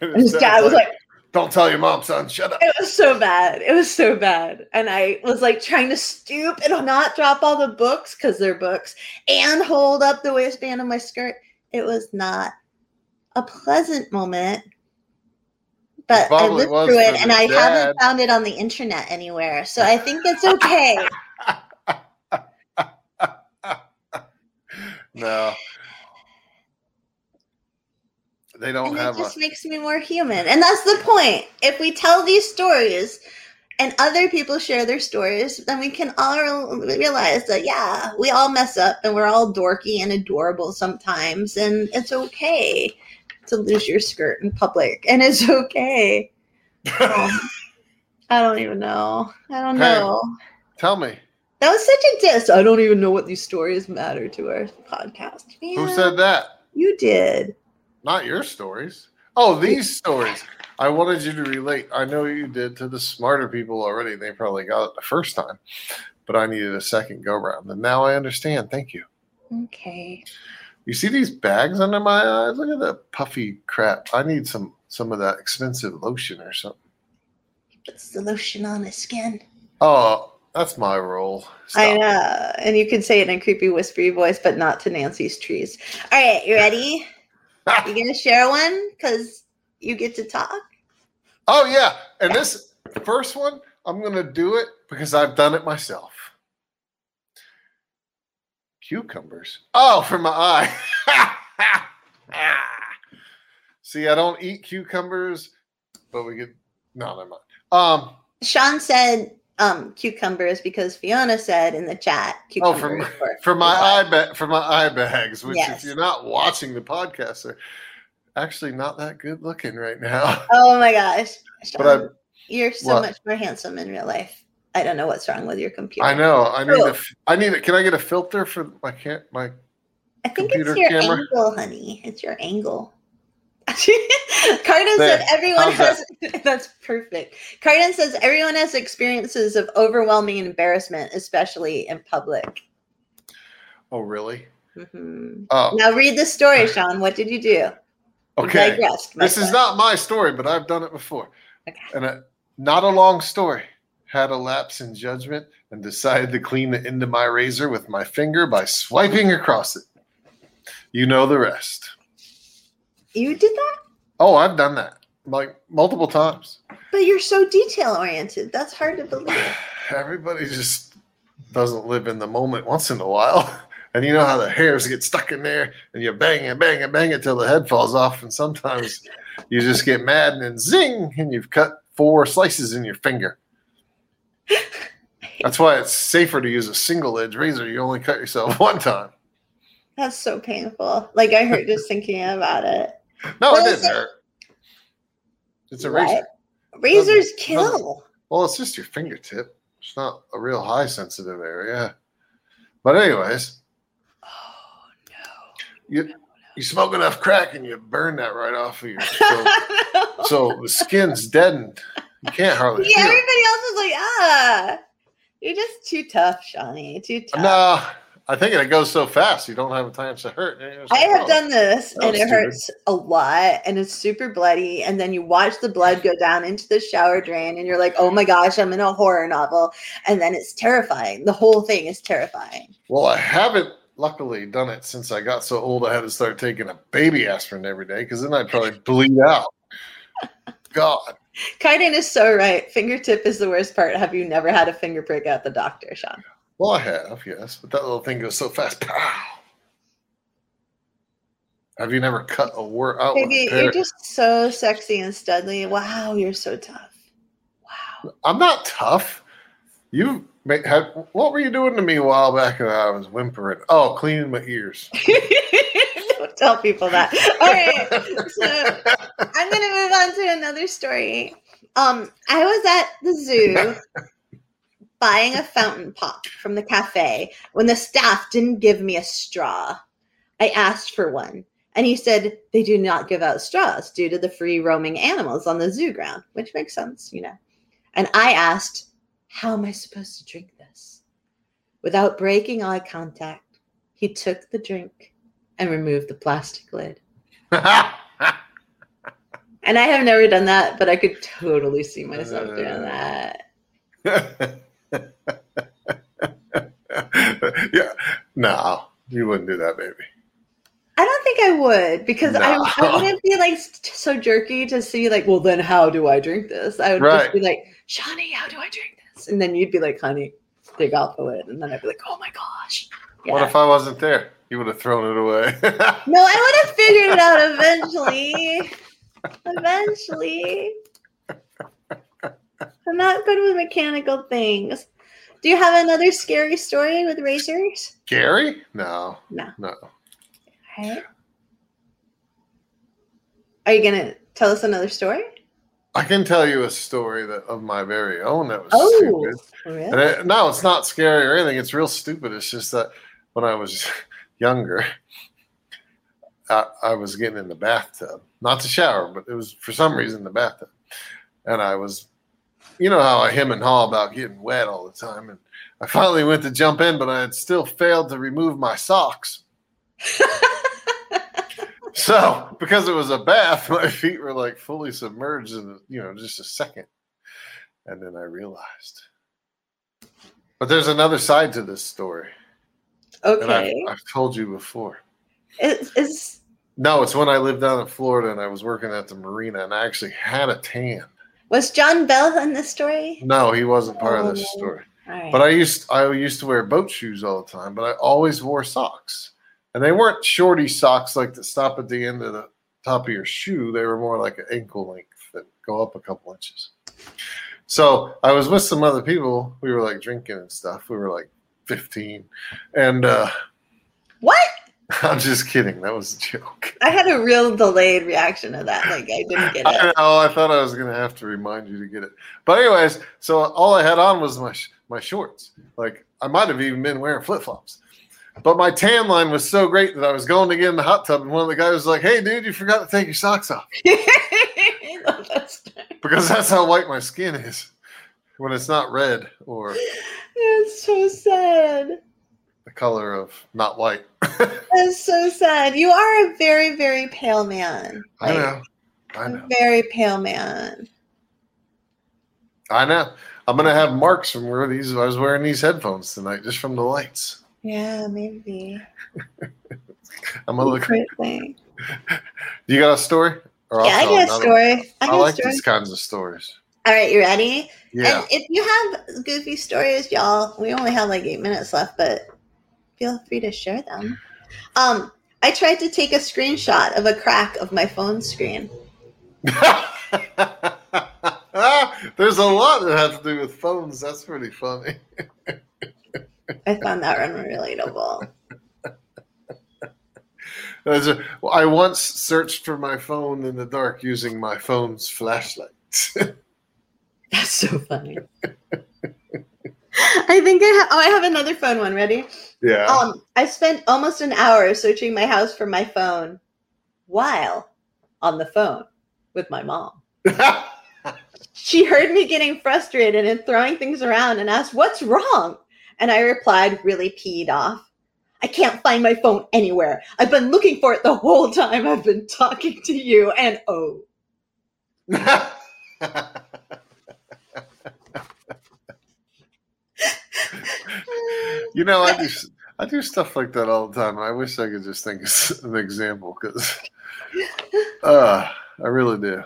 His dad was like, Don't tell your mom, son. Shut up. it was so bad. It was so bad. And I was like trying to stoop and not drop all the books because they're books and hold up the waistband of my skirt. It was not a pleasant moment. But I lived through it and I dad. haven't found it on the internet anywhere. So I think it's okay. <laughs> No. They don't and have it just a. makes me more human. And that's the point. If we tell these stories and other people share their stories, then we can all realize that, yeah, we all mess up and we're all dorky and adorable sometimes. And it's okay to lose your skirt in public. And it's okay. <laughs> I don't even know. I don't Hey. know. Tell me, That was such a diss. I don't even know what these stories matter to our podcast. who said that? You did. Not your stories. Oh, these stories. I wanted you to relate. I know you did to the smarter people already. They probably got it the first time, but I needed a second go round. And now I understand. Thank you. Okay. You see these bags under my eyes? Look at that puffy crap. I need some some of that expensive lotion or something. Puts the lotion on his skin. Oh, that's my role. I know. And you can say it in a creepy, whispery voice, but not to Nancy's trees. All right, you ready? You gonna share one? Because you get to talk. Oh yeah, and this first one, I'm gonna do it because I've done it myself. Cucumbers. Oh, for my eye. <laughs> See, I don't eat cucumbers, but we could. No, never mind. Um. Sean said um cucumbers because Fiona said in the chat Oh, for my, for- for my eye ba- for my eye bags, which Yes. if you're not watching the podcast, are actually not that good looking right now. <laughs> Oh my gosh. But I- you're so What? much more handsome in real life. I don't know what's wrong with your computer. I know. I need Oh. a. I need a. Can I get a filter for my can't my I think computer it's your camera? angle, honey. It's your angle. <laughs> Carden There. said everyone How's has <laughs> that's perfect. Carden says everyone has experiences of overwhelming embarrassment, especially in public. Oh really? Mhm. Oh, Now read the story, Sean. What did you do? You okay. digressed, my This is not my story, but I've done it before. Okay. And a, not a long story. Had a lapse in judgment and decided to clean the end of my razor with my finger by swiping across it. You know the rest. You did that? Oh, I've done that like multiple times. But you're so detail oriented. That's hard to believe. <sighs> Everybody just doesn't live in the moment once in a while. <laughs> And you know how the hairs get stuck in there and you bang and bang and bang it till the head falls off. And sometimes you just get mad and then zing and you've cut four slices in your finger. <laughs> That's why it's safer to use a single edge razor. You only cut yourself <laughs> one time. That's so painful. Like I hurt just thinking about it. No, it didn't it? hurt. It's a What? razor. Razors Doesn't- kill. Well, it's just your fingertip. It's not a real high sensitive area. But anyways, Oh no. you you smoke enough crack and you burn that right off of your <laughs> so, so the skin's deadened. You can't hardly yeah, feel. it. everybody else is like, ah, you're just too tough, Shawnee. Too tough. No, I think it goes so fast you don't have time to hurt. And I have oh. done this and it stupid. hurts a lot and it's super bloody. And then you watch the blood go down into the shower drain and you're like, oh my gosh, I'm in a horror novel. And then it's terrifying. The whole thing is terrifying. Well, I haven't luckily done it since I got so old. I had to start taking a baby aspirin every day because then I'd probably <laughs> bleed out. God, Kaiden is so right. Fingertip is the worst part. Have you never had a finger prick at the doctor, Sean? Well, I have yes, but that little thing goes so fast. Pow! Have you never cut a word out a you're just so sexy and studly. Wow, you're so tough. Wow. I'm not tough. You had what were you doing to me a while back? And I was whimpering. Oh, cleaning my ears. <laughs> Don't tell people that. All right. So I'm gonna move on to another story. Um, I was at the zoo buying a fountain pop from the cafe when the staff didn't give me a straw. I asked for one, and he said they do not give out straws due to the free roaming animals on the zoo ground, which makes sense, you know. And I asked, How am I supposed to drink this? Without breaking eye contact, he took the drink and removed the plastic lid. <laughs> And I have never done that, but I could totally see myself doing Uh, that. <laughs> <laughs> yeah, no, you wouldn't do that, baby. I don't think I would because I, No. I wouldn't be like so jerky to see like, well, then how do I drink this? I would Right. just be like, Shawnee, how do I drink this? And then you'd be like, honey, take off the lid. And then I'd be like, oh my gosh. What if I wasn't there? You would have thrown it away. No, I would have figured it out <laughs> eventually. eventually. I'm not good with mechanical things. Do you have another scary story with razors? Gary? No. No. No. Right. Are you gonna tell us another story? I can tell you a story that of my very own that was Oh, stupid. really? And it, no, it's not scary or anything. It's real stupid. It's just that when I was <laughs> younger, I, I was getting in the bathtub, not to shower, but it was for some reason the bathtub, and I was, you know how I hem and haw about getting wet all the time, and I finally went to jump in, but I had still failed to remove my socks. <laughs> So because it was a bath, <laughs> my feet were like fully submerged in you know just a second, and then I realized. But there's another side to this story okay. I've, I've told you before. Is No, it's when I lived down in Florida and I was working at the marina and I actually had a tan. Was John Bell in this story? No, he wasn't part of Oh, this story. All right. But I used I used to wear boat shoes all the time, but I always wore socks. And they weren't shorty socks like that stop at the end of the top of your shoe. They were more like an ankle length that go up a couple inches. So I was with some other people. We were like drinking and stuff. We were like 15. And uh what? <laughs> I'm just kidding. That was a joke. I had a real delayed reaction to that. Like I didn't get <laughs> it. I know. I thought I was gonna have to remind you to get it. But anyways, so all I had on was my sh- my shorts. Like I might have even been wearing flip flops. But my tan line was so great that I was going to get in the hot tub, and one of the guys was like, "Hey, dude, you forgot to take your socks off," <laughs> I love that story. because that's how white my skin is when it's not red or It's so sad. Color of not white. <laughs> That's so sad. You are a very, very pale man. I know. I know. very pale man. I know. I'm gonna have marks from where these. I was wearing these headphones tonight, just from the lights. Yeah, maybe. <laughs> I'm gonna look. Thing. <laughs> You got a story? Or Yeah, I got a another story. I I, like story. these kinds of stories. All right, you ready? Yeah. And if you have goofy stories, y'all, we only have like eight minutes left, but feel free to share them. Um, I tried to take a screenshot of a crack of my phone screen. <laughs> There's a lot that has to do with phones. That's pretty funny. I found that one relatable. <laughs> There's a- well, I once searched for my phone in the dark using my phone's flashlight. <laughs> That's so funny. <laughs> I think I have. Oh, I have another phone one. Ready? yeah. Um, I spent almost an hour searching my house for my phone, while on the phone with my mom. <laughs> She heard me getting frustrated and throwing things around and asked, What's wrong? And I replied, really peed off. I can't find my phone anywhere. I've been looking for it the whole time I've been talking to you. And oh, <laughs> you know, I do I do stuff like that all the time. I wish I could just think of an example because <laughs> uh, I really do.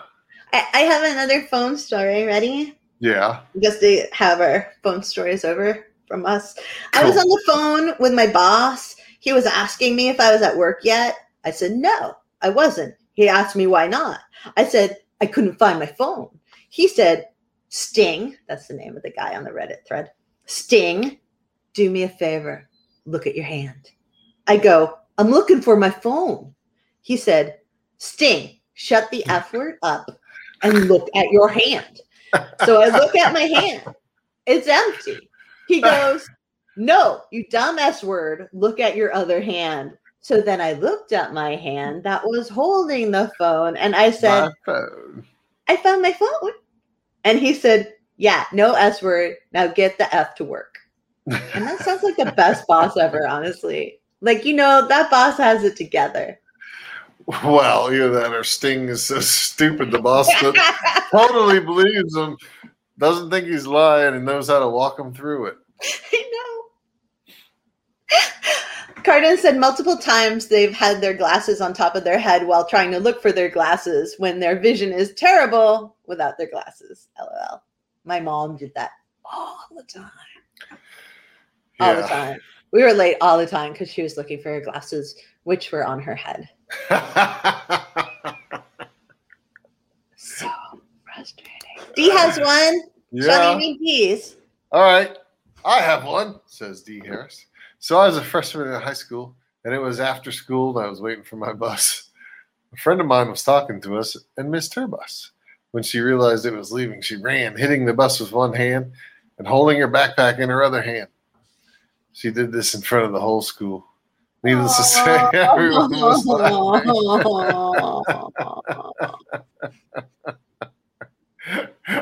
I, I have another phone story. Ready? Yeah. Just to have our phone stories over from us. I was on the phone with my boss. He was asking me if I was at work yet. I said, No, I wasn't. He asked me why not. I said, I couldn't find my phone. He said, Sting, that's the name of the guy on the Reddit thread. Sting, do me a favor. Look at your hand. I go, I'm looking for my phone. He said, Sting, shut the <laughs> F word up and look at your hand. So I look at my hand. It's empty. He goes, No, you dumb S word. Look at your other hand. So then I looked at my hand that was holding the phone and I said. I found my phone. And he said, Yeah, no S word. Now get the F to work. And that sounds like the best boss ever, honestly. Like, you know, that boss has it together. Well, either that or Sting is so stupid. The boss <laughs> totally believes him, doesn't think he's lying, and knows how to walk him through it. <laughs> I know. Cardin said multiple times they've had their glasses on top of their head while trying to look for their glasses when their vision is terrible without their glasses. LOL. My mom did that all the time. All the time. We were late all the time because she was looking for her glasses, which were on her head. So frustrating. D has <laughs> one. Yeah. we read D's? All right. I have one, says D. Harris. So I was a freshman in high school, and it was after school, and I was waiting for my bus. A friend of mine was talking to us and missed her bus. When she realized it was leaving, she ran, hitting the bus with one hand and holding her backpack in her other hand. She did this in front of the whole school. Needless to say, <laughs> everyone was laughing.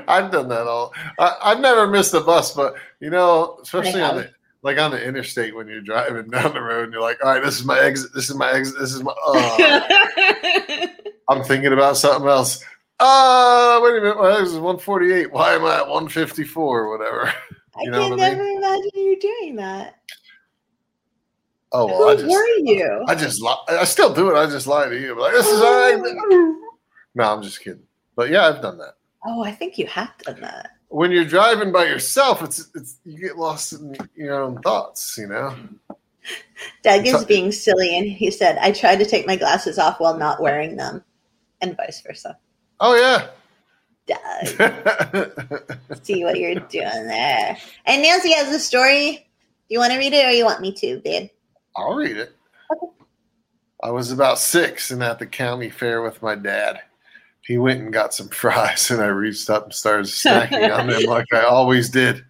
I've done that all. I, I've never missed a bus, but you know, especially on the like on the interstate when you're driving down the road and you're like, all right, this is my exit, this is my exit, this is my. <laughs> Oh. I'm thinking about something else. Uh, wait a minute, my exit is 148. Why am I at 154 or whatever? <laughs> I You know can what I never imagine you doing that. Oh, well, Who I just, were you? I just, li- I still do it. I just lie to you. Like this is our exit. <laughs> No, I'm just kidding. But yeah, I've done that. oh, I think you have done that. When you're driving by yourself, it's it's you get lost in your own thoughts. You know. Doug is being silly, and he said, "I tried to take my glasses off while not wearing them," and vice versa. Oh yeah. See what you're doing there. And Nancy has a story. Do you want to read it, or you want me to, babe? I'll read it. Okay. I was about six and at the county fair with my dad. He went and got some fries, and I reached up and started snacking on them <laughs> like I always did.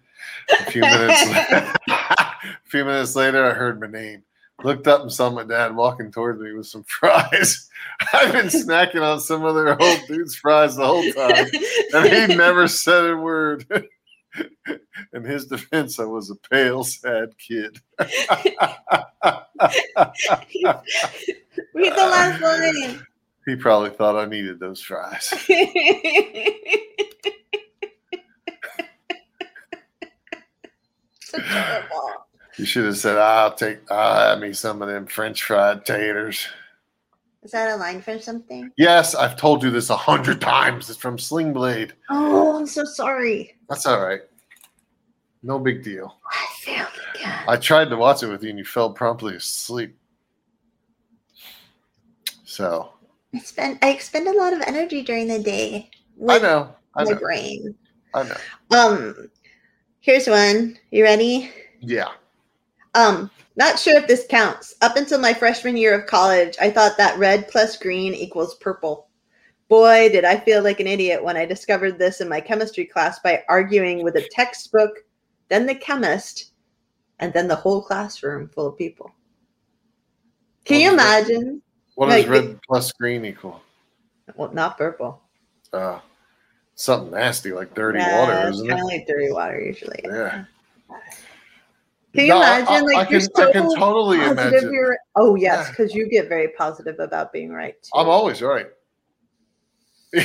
A few minutes, <laughs> a few minutes later, I heard my name. Looked up and saw my dad walking towards me with some fries. <laughs> I've been snacking on some other old dude's fries the whole time, and he never said a word. <laughs> In his defense, I was a pale, sad kid. read the last line. <laughs> He probably thought I needed those fries. so terrible. You should have said, "I'll take, I'll have me some of them French fried taters." Is that a line for something? Yes, I've told you this a hundred times. It's from Sling Blade. Oh, I'm so sorry. That's all right. No big deal. I failed again. I tried to watch it with you, and you fell promptly asleep. So I spend I expend a lot of energy during the day I know, I my know, brain. I know. Um, here's one. You ready? Yeah. Um, not sure if this counts. Up until my freshman year of college, I thought that red plus green equals purple. Boy, did I feel like an idiot when I discovered this in my chemistry class by arguing with a textbook, then the chemist, and then the whole classroom full of people. Can you What that? imagine? What Like, does red plus green equal? Well, not purple. Uh, something nasty like dirty Yeah, water, it's isn't kind it? of like dirty water usually. Yeah. Can you No, imagine? I, like I you're can, so I can totally positive imagine. you're. Oh yes, because you get very positive about being right. Too. I'm always right. <laughs>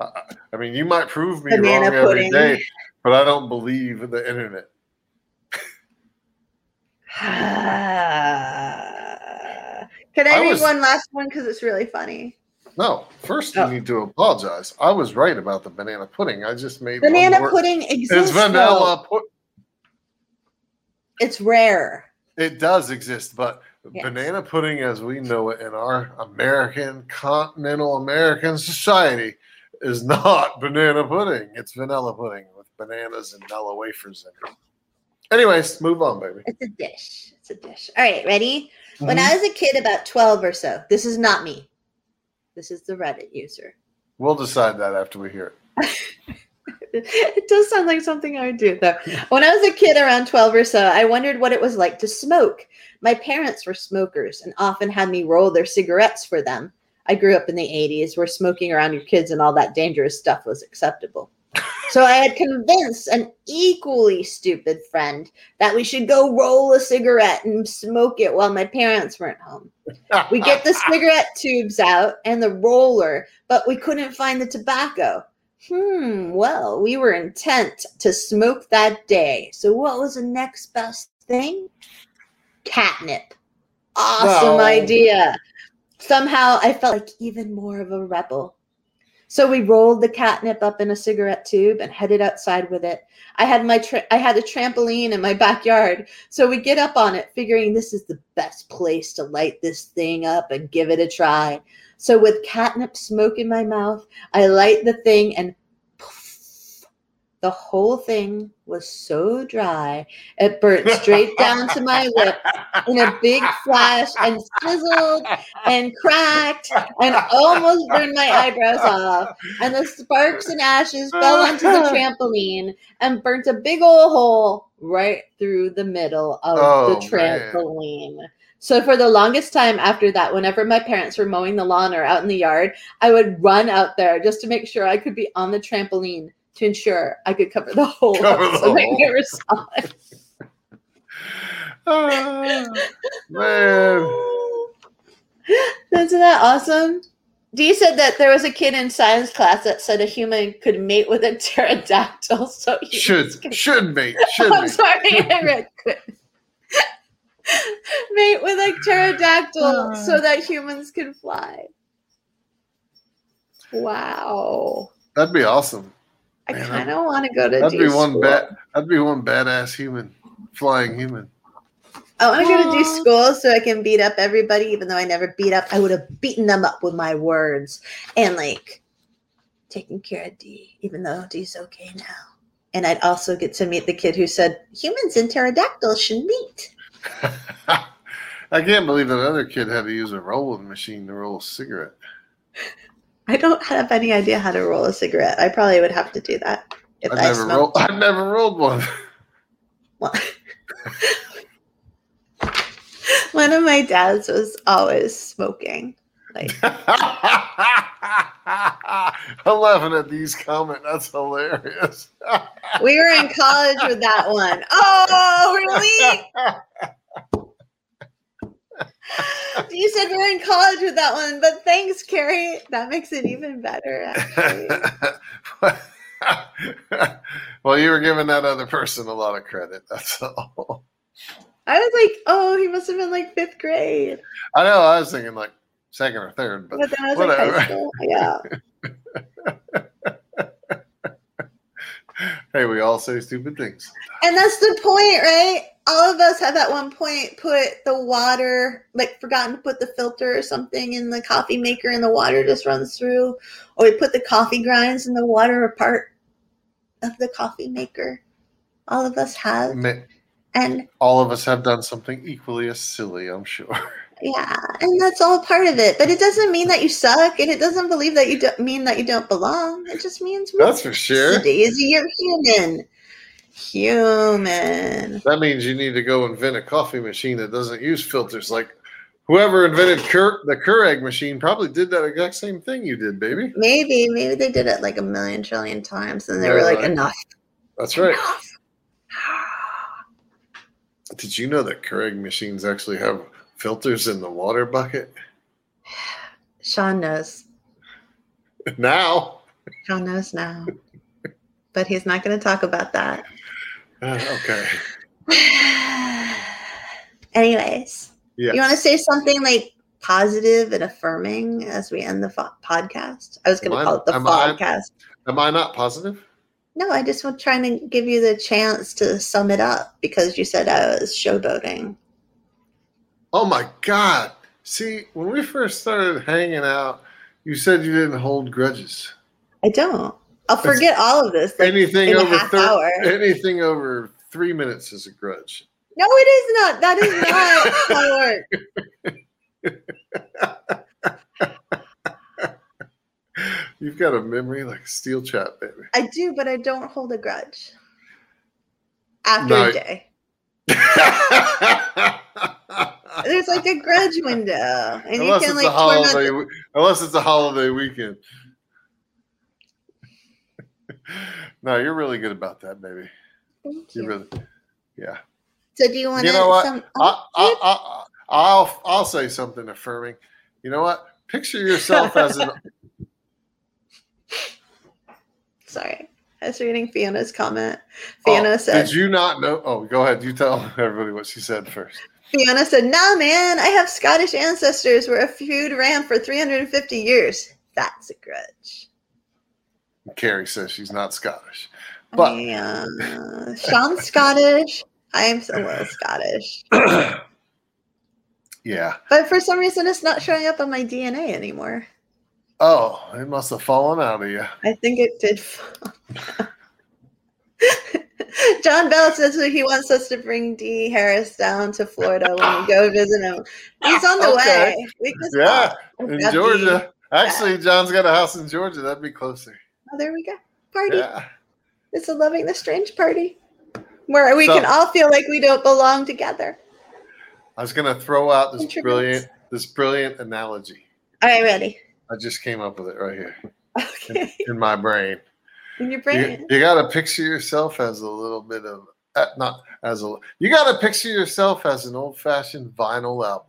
I mean, you might prove me Banana wrong every pudding. day, but I don't believe in the internet. <sighs> Can I, I read was- one last one because it's really funny? No, first you Oh. need to apologize. I was right about the banana pudding. I just made Banana pudding It's vanilla. Pu- though. It's rare. it does exist, but Yes. banana pudding, as we know it in our American continental American society, is not <laughs> banana pudding. It's vanilla pudding with bananas and vanilla wafers in it. Anyways, move on, baby. It's a dish. It's a dish. All right, ready? When Mhm. I was a kid, about twelve or so. This is not me. This is the Reddit user. We'll decide that after we hear it. <laughs> <laughs> it does sound like something I would do, though. When I was a kid, around 12 or so, I wondered what it was like to smoke. My parents were smokers and often had me roll their cigarettes for them. I grew up in the 80s where smoking around your kids and all that dangerous stuff was acceptable. So I had convinced an equally stupid friend that we should go roll a cigarette and smoke it while my parents weren't home. We get the <laughs> cigarette tubes out and the roller, but we couldn't find the tobacco. Hmm, well, we were intent to smoke that day. So, what was the next best thing? Catnip. Awesome idea. Somehow I felt like even more of a rebel. So we rolled the catnip up in a cigarette tube and headed outside with it. I had my tra- I had a trampoline in my backyard, so we get up on it, figuring this is the best place to light this thing up and give it a try. So with catnip smoke in my mouth, I light the thing and the whole thing was so dry it burnt straight down to my lip in a big flash and sizzled and cracked and almost burned my eyebrows off. And the sparks and ashes fell onto the trampoline and burnt a big old hole right through the middle of Oh, the trampoline. So for the longest time after that, whenever my parents were mowing the lawn or out in the yard, I would run out there just to make sure I could be on the trampoline to ensure I could cover the whole Cover the so they never saw it. Ah, man. <laughs> Isn't that awesome? Dee said that there was a kid in science class that said a human could mate with a pterodactyl. <laughs> So humans Should could- should mate. <laughs> Should I'm mate. sorry, I read mate with a pterodactyl Uh. so that humans can fly. Wow. That'd be awesome. I kind of want to go to That'd D be one bad. That'd be one badass human, flying human. I want to go to D school so I can beat up everybody, even though I never beat up. I would have beaten them up with my words and like taking care of D, even though D's okay now. And I'd also get to meet the kid who said humans and pterodactyls should meet. <laughs> I can't believe that other kid had to use a rolling machine to roll a cigarette. <laughs> I don't have any idea how to roll a cigarette. I probably would have to do that if I've I never rolled. I've never rolled one. <laughs> One of my dads was always smoking. Like <laughs> I'm laughing at these comments. That's hilarious. we were in college with that one. Oh, really? <laughs> <laughs> You said we were in college with that one, but thanks, Carrie. That makes it even better. <laughs> Well, you were giving that other person a lot of credit. That's all. I was like, oh, he must have been like fifth grade. I know. I was thinking like second or third, but But then I was like high school. Yeah. <laughs> hey, we all say stupid things. And that's the point, right? All of us have at one point put the water, like forgotten to put the filter or something in the coffee maker and the water just runs through. Or we put the coffee grinds in the water or part of the coffee maker. All of us have. And All of us have done something equally as silly, I'm sure. <laughs> yeah, and that's all part of it. But it doesn't mean that you suck and it doesn't believe that you don't mean that you don't belong. It just means That's for sure. Daisy, you're human. Human. That means you need to go invent a coffee machine that doesn't use filters. Like whoever invented Cur- the Keurig machine probably did that exact same thing you did, baby. Maybe, maybe they did it like a million trillion times, and they were Yeah, like, enough. That's right. enough. <sighs> Did you know that Keurig machines actually have filters in the water bucket? <sighs> Sean knows. <laughs> Now. Sean knows now, but he's not going to talk about that. Uh, okay. <sighs> Anyways, Yeah. you want to say something like positive and affirming as we end the fo- podcast? I was going to call it the podcast. Am I not positive? No, I just was trying to give you the chance to sum it up because you said I was showboating. Oh my God. See, when we first started hanging out, you said you didn't hold grudges. I don't. I'll forget all of this. like, anything over half thir- hour. anything over three minutes is a grudge. No, it is not. That is not <laughs> how it works. <laughs> You've got a memory like a steel trap, baby. I do, but I don't hold a grudge. After No. a day. <laughs> There's like a grudge window. And unless you it's can like a holiday, we- unless it's a holiday weekend. No, you're really good about that, baby. Thank You you. really, yeah. So do you want to You know what? some I, I, I, I'll I'll say something affirming. You know what? Picture yourself as an <laughs> sorry. I was reading Fiona's comment. Oh, Fiona Oh, said Did you not know? Oh, go ahead. You tell everybody what she said first. Fiona said, Nah man, I have Scottish ancestors where a feud ran for 350 years. That's a grudge. Carrie says she's not Scottish. But Yeah. Sean's Scottish. I am a little Scottish. <clears throat> yeah. But for some reason, it's not showing up on my DNA anymore. Oh, it must have fallen out of you. I think it did. fall. <laughs> John Bell says that he wants us to bring D Harris down to Florida when we go visit him. He's on the Okay. way. Yeah, in. Georgia. Actually, John's got a house in Georgia. That'd be closer. Oh, there we go. Party. Yeah. It's a loving the strange party where we So- can all feel like we don't belong together. I was gonna throw out this brilliant this brilliant analogy. All right, ready. I just came up with it right here Okay. in my brain. In your You, brain. you got to picture yourself as a little bit of uh, not as a. You got to picture yourself as an old fashioned vinyl album,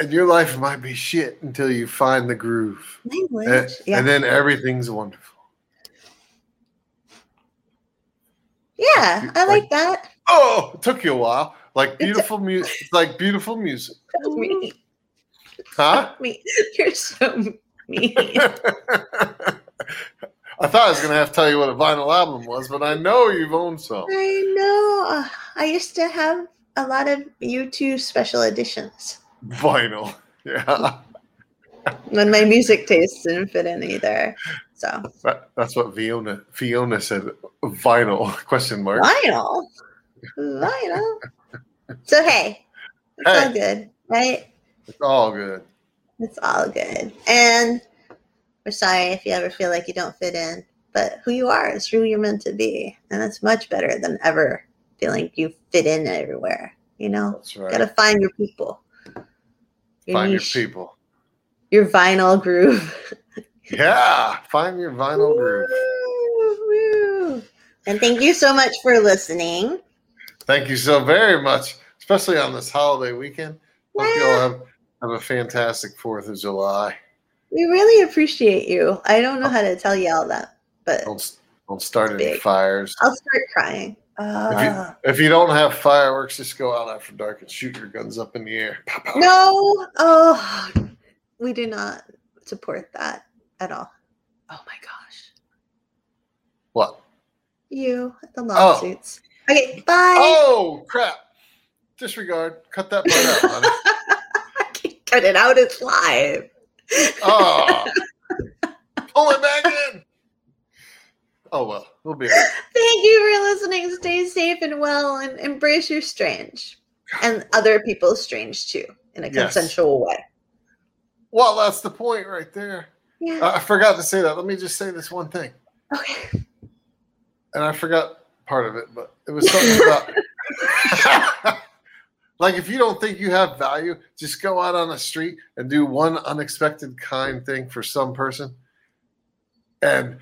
and your life might be shit until you find the groove, Language. and, yeah. and then everything's wonderful. yeah, I like that. Oh, it took you a while. Like beautiful music, It's like beautiful music, <laughs> me. huh? me. <laughs> You're so mean. <laughs> I thought I was gonna have to tell you what a vinyl album was, but I know you've owned some. I know. I used to have a lot of U2 special editions Vinyl, <laughs> yeah. when my music taste didn't fit in either. So That, that's what Fiona Fiona said. Vinyl <laughs> question mark. vinyl, vinyl. So hey, it's all good, right? It's all good. It's all good. And we're sorry if you ever feel like you don't fit in, but who you are is who you're meant to be. And that's much better than ever feeling you fit in everywhere. You know, That's right. gotta find your people. Your Find your niche, people. your vinyl groove. <laughs> Yeah, find your vinyl groove. Woo, woo. And thank you so much for listening. Thank you so very much, especially on this holiday weekend. Hope you all have, have a fantastic Fourth of July. We really appreciate you. I don't know oh. how to tell you all that, but Don't don't start any fires. I'll start crying. Uh, If you don't have fireworks, just go out after dark and shoot your guns up in the air. <laughs> Pow, pow. no, oh, we do not support that at all. Oh my gosh, What? you the lawsuits. Okay, bye. Oh crap! Disregard. Cut that part out. honey. <laughs> I can't cut it out. It's live. Oh, pull it back in. Oh well, we'll be. right. <laughs> Thank you for listening. Stay safe and well, and embrace your strange, and other people's strange too, in a Yes. consensual way. Well, that's the point right there. Yeah. Uh, I forgot to say that. Let me just say this one thing, okay. and I forgot part of it, but it was something about. <laughs> <laughs> like if you don't think you have value, just go out on the street and do one unexpected kind thing for some person, and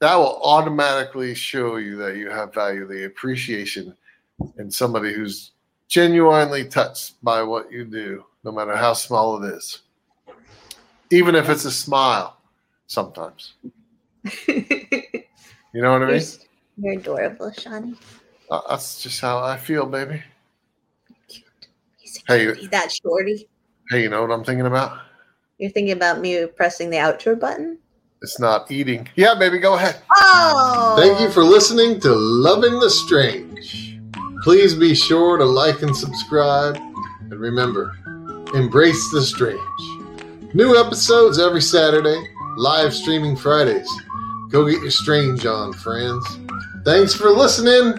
that will automatically show you that you have value, the appreciation in somebody who's genuinely touched by what you do, no matter how small it is. Even if it's a smile, sometimes. <laughs> You know what I mean? you're adorable, Shawnee. Uh, That's just how I feel, baby. Cute. Hey, that shorty. Hey, you know what I'm thinking about? You're thinking about me pressing the outro button? It's not eating. Yeah, baby, go ahead. Oh! Thank you for listening to Loving the Strange. Please be sure to like and subscribe. And remember, embrace the strange. New episodes every Saturday, live streaming Fridays. Go get your strange on, friends. Thanks for listening.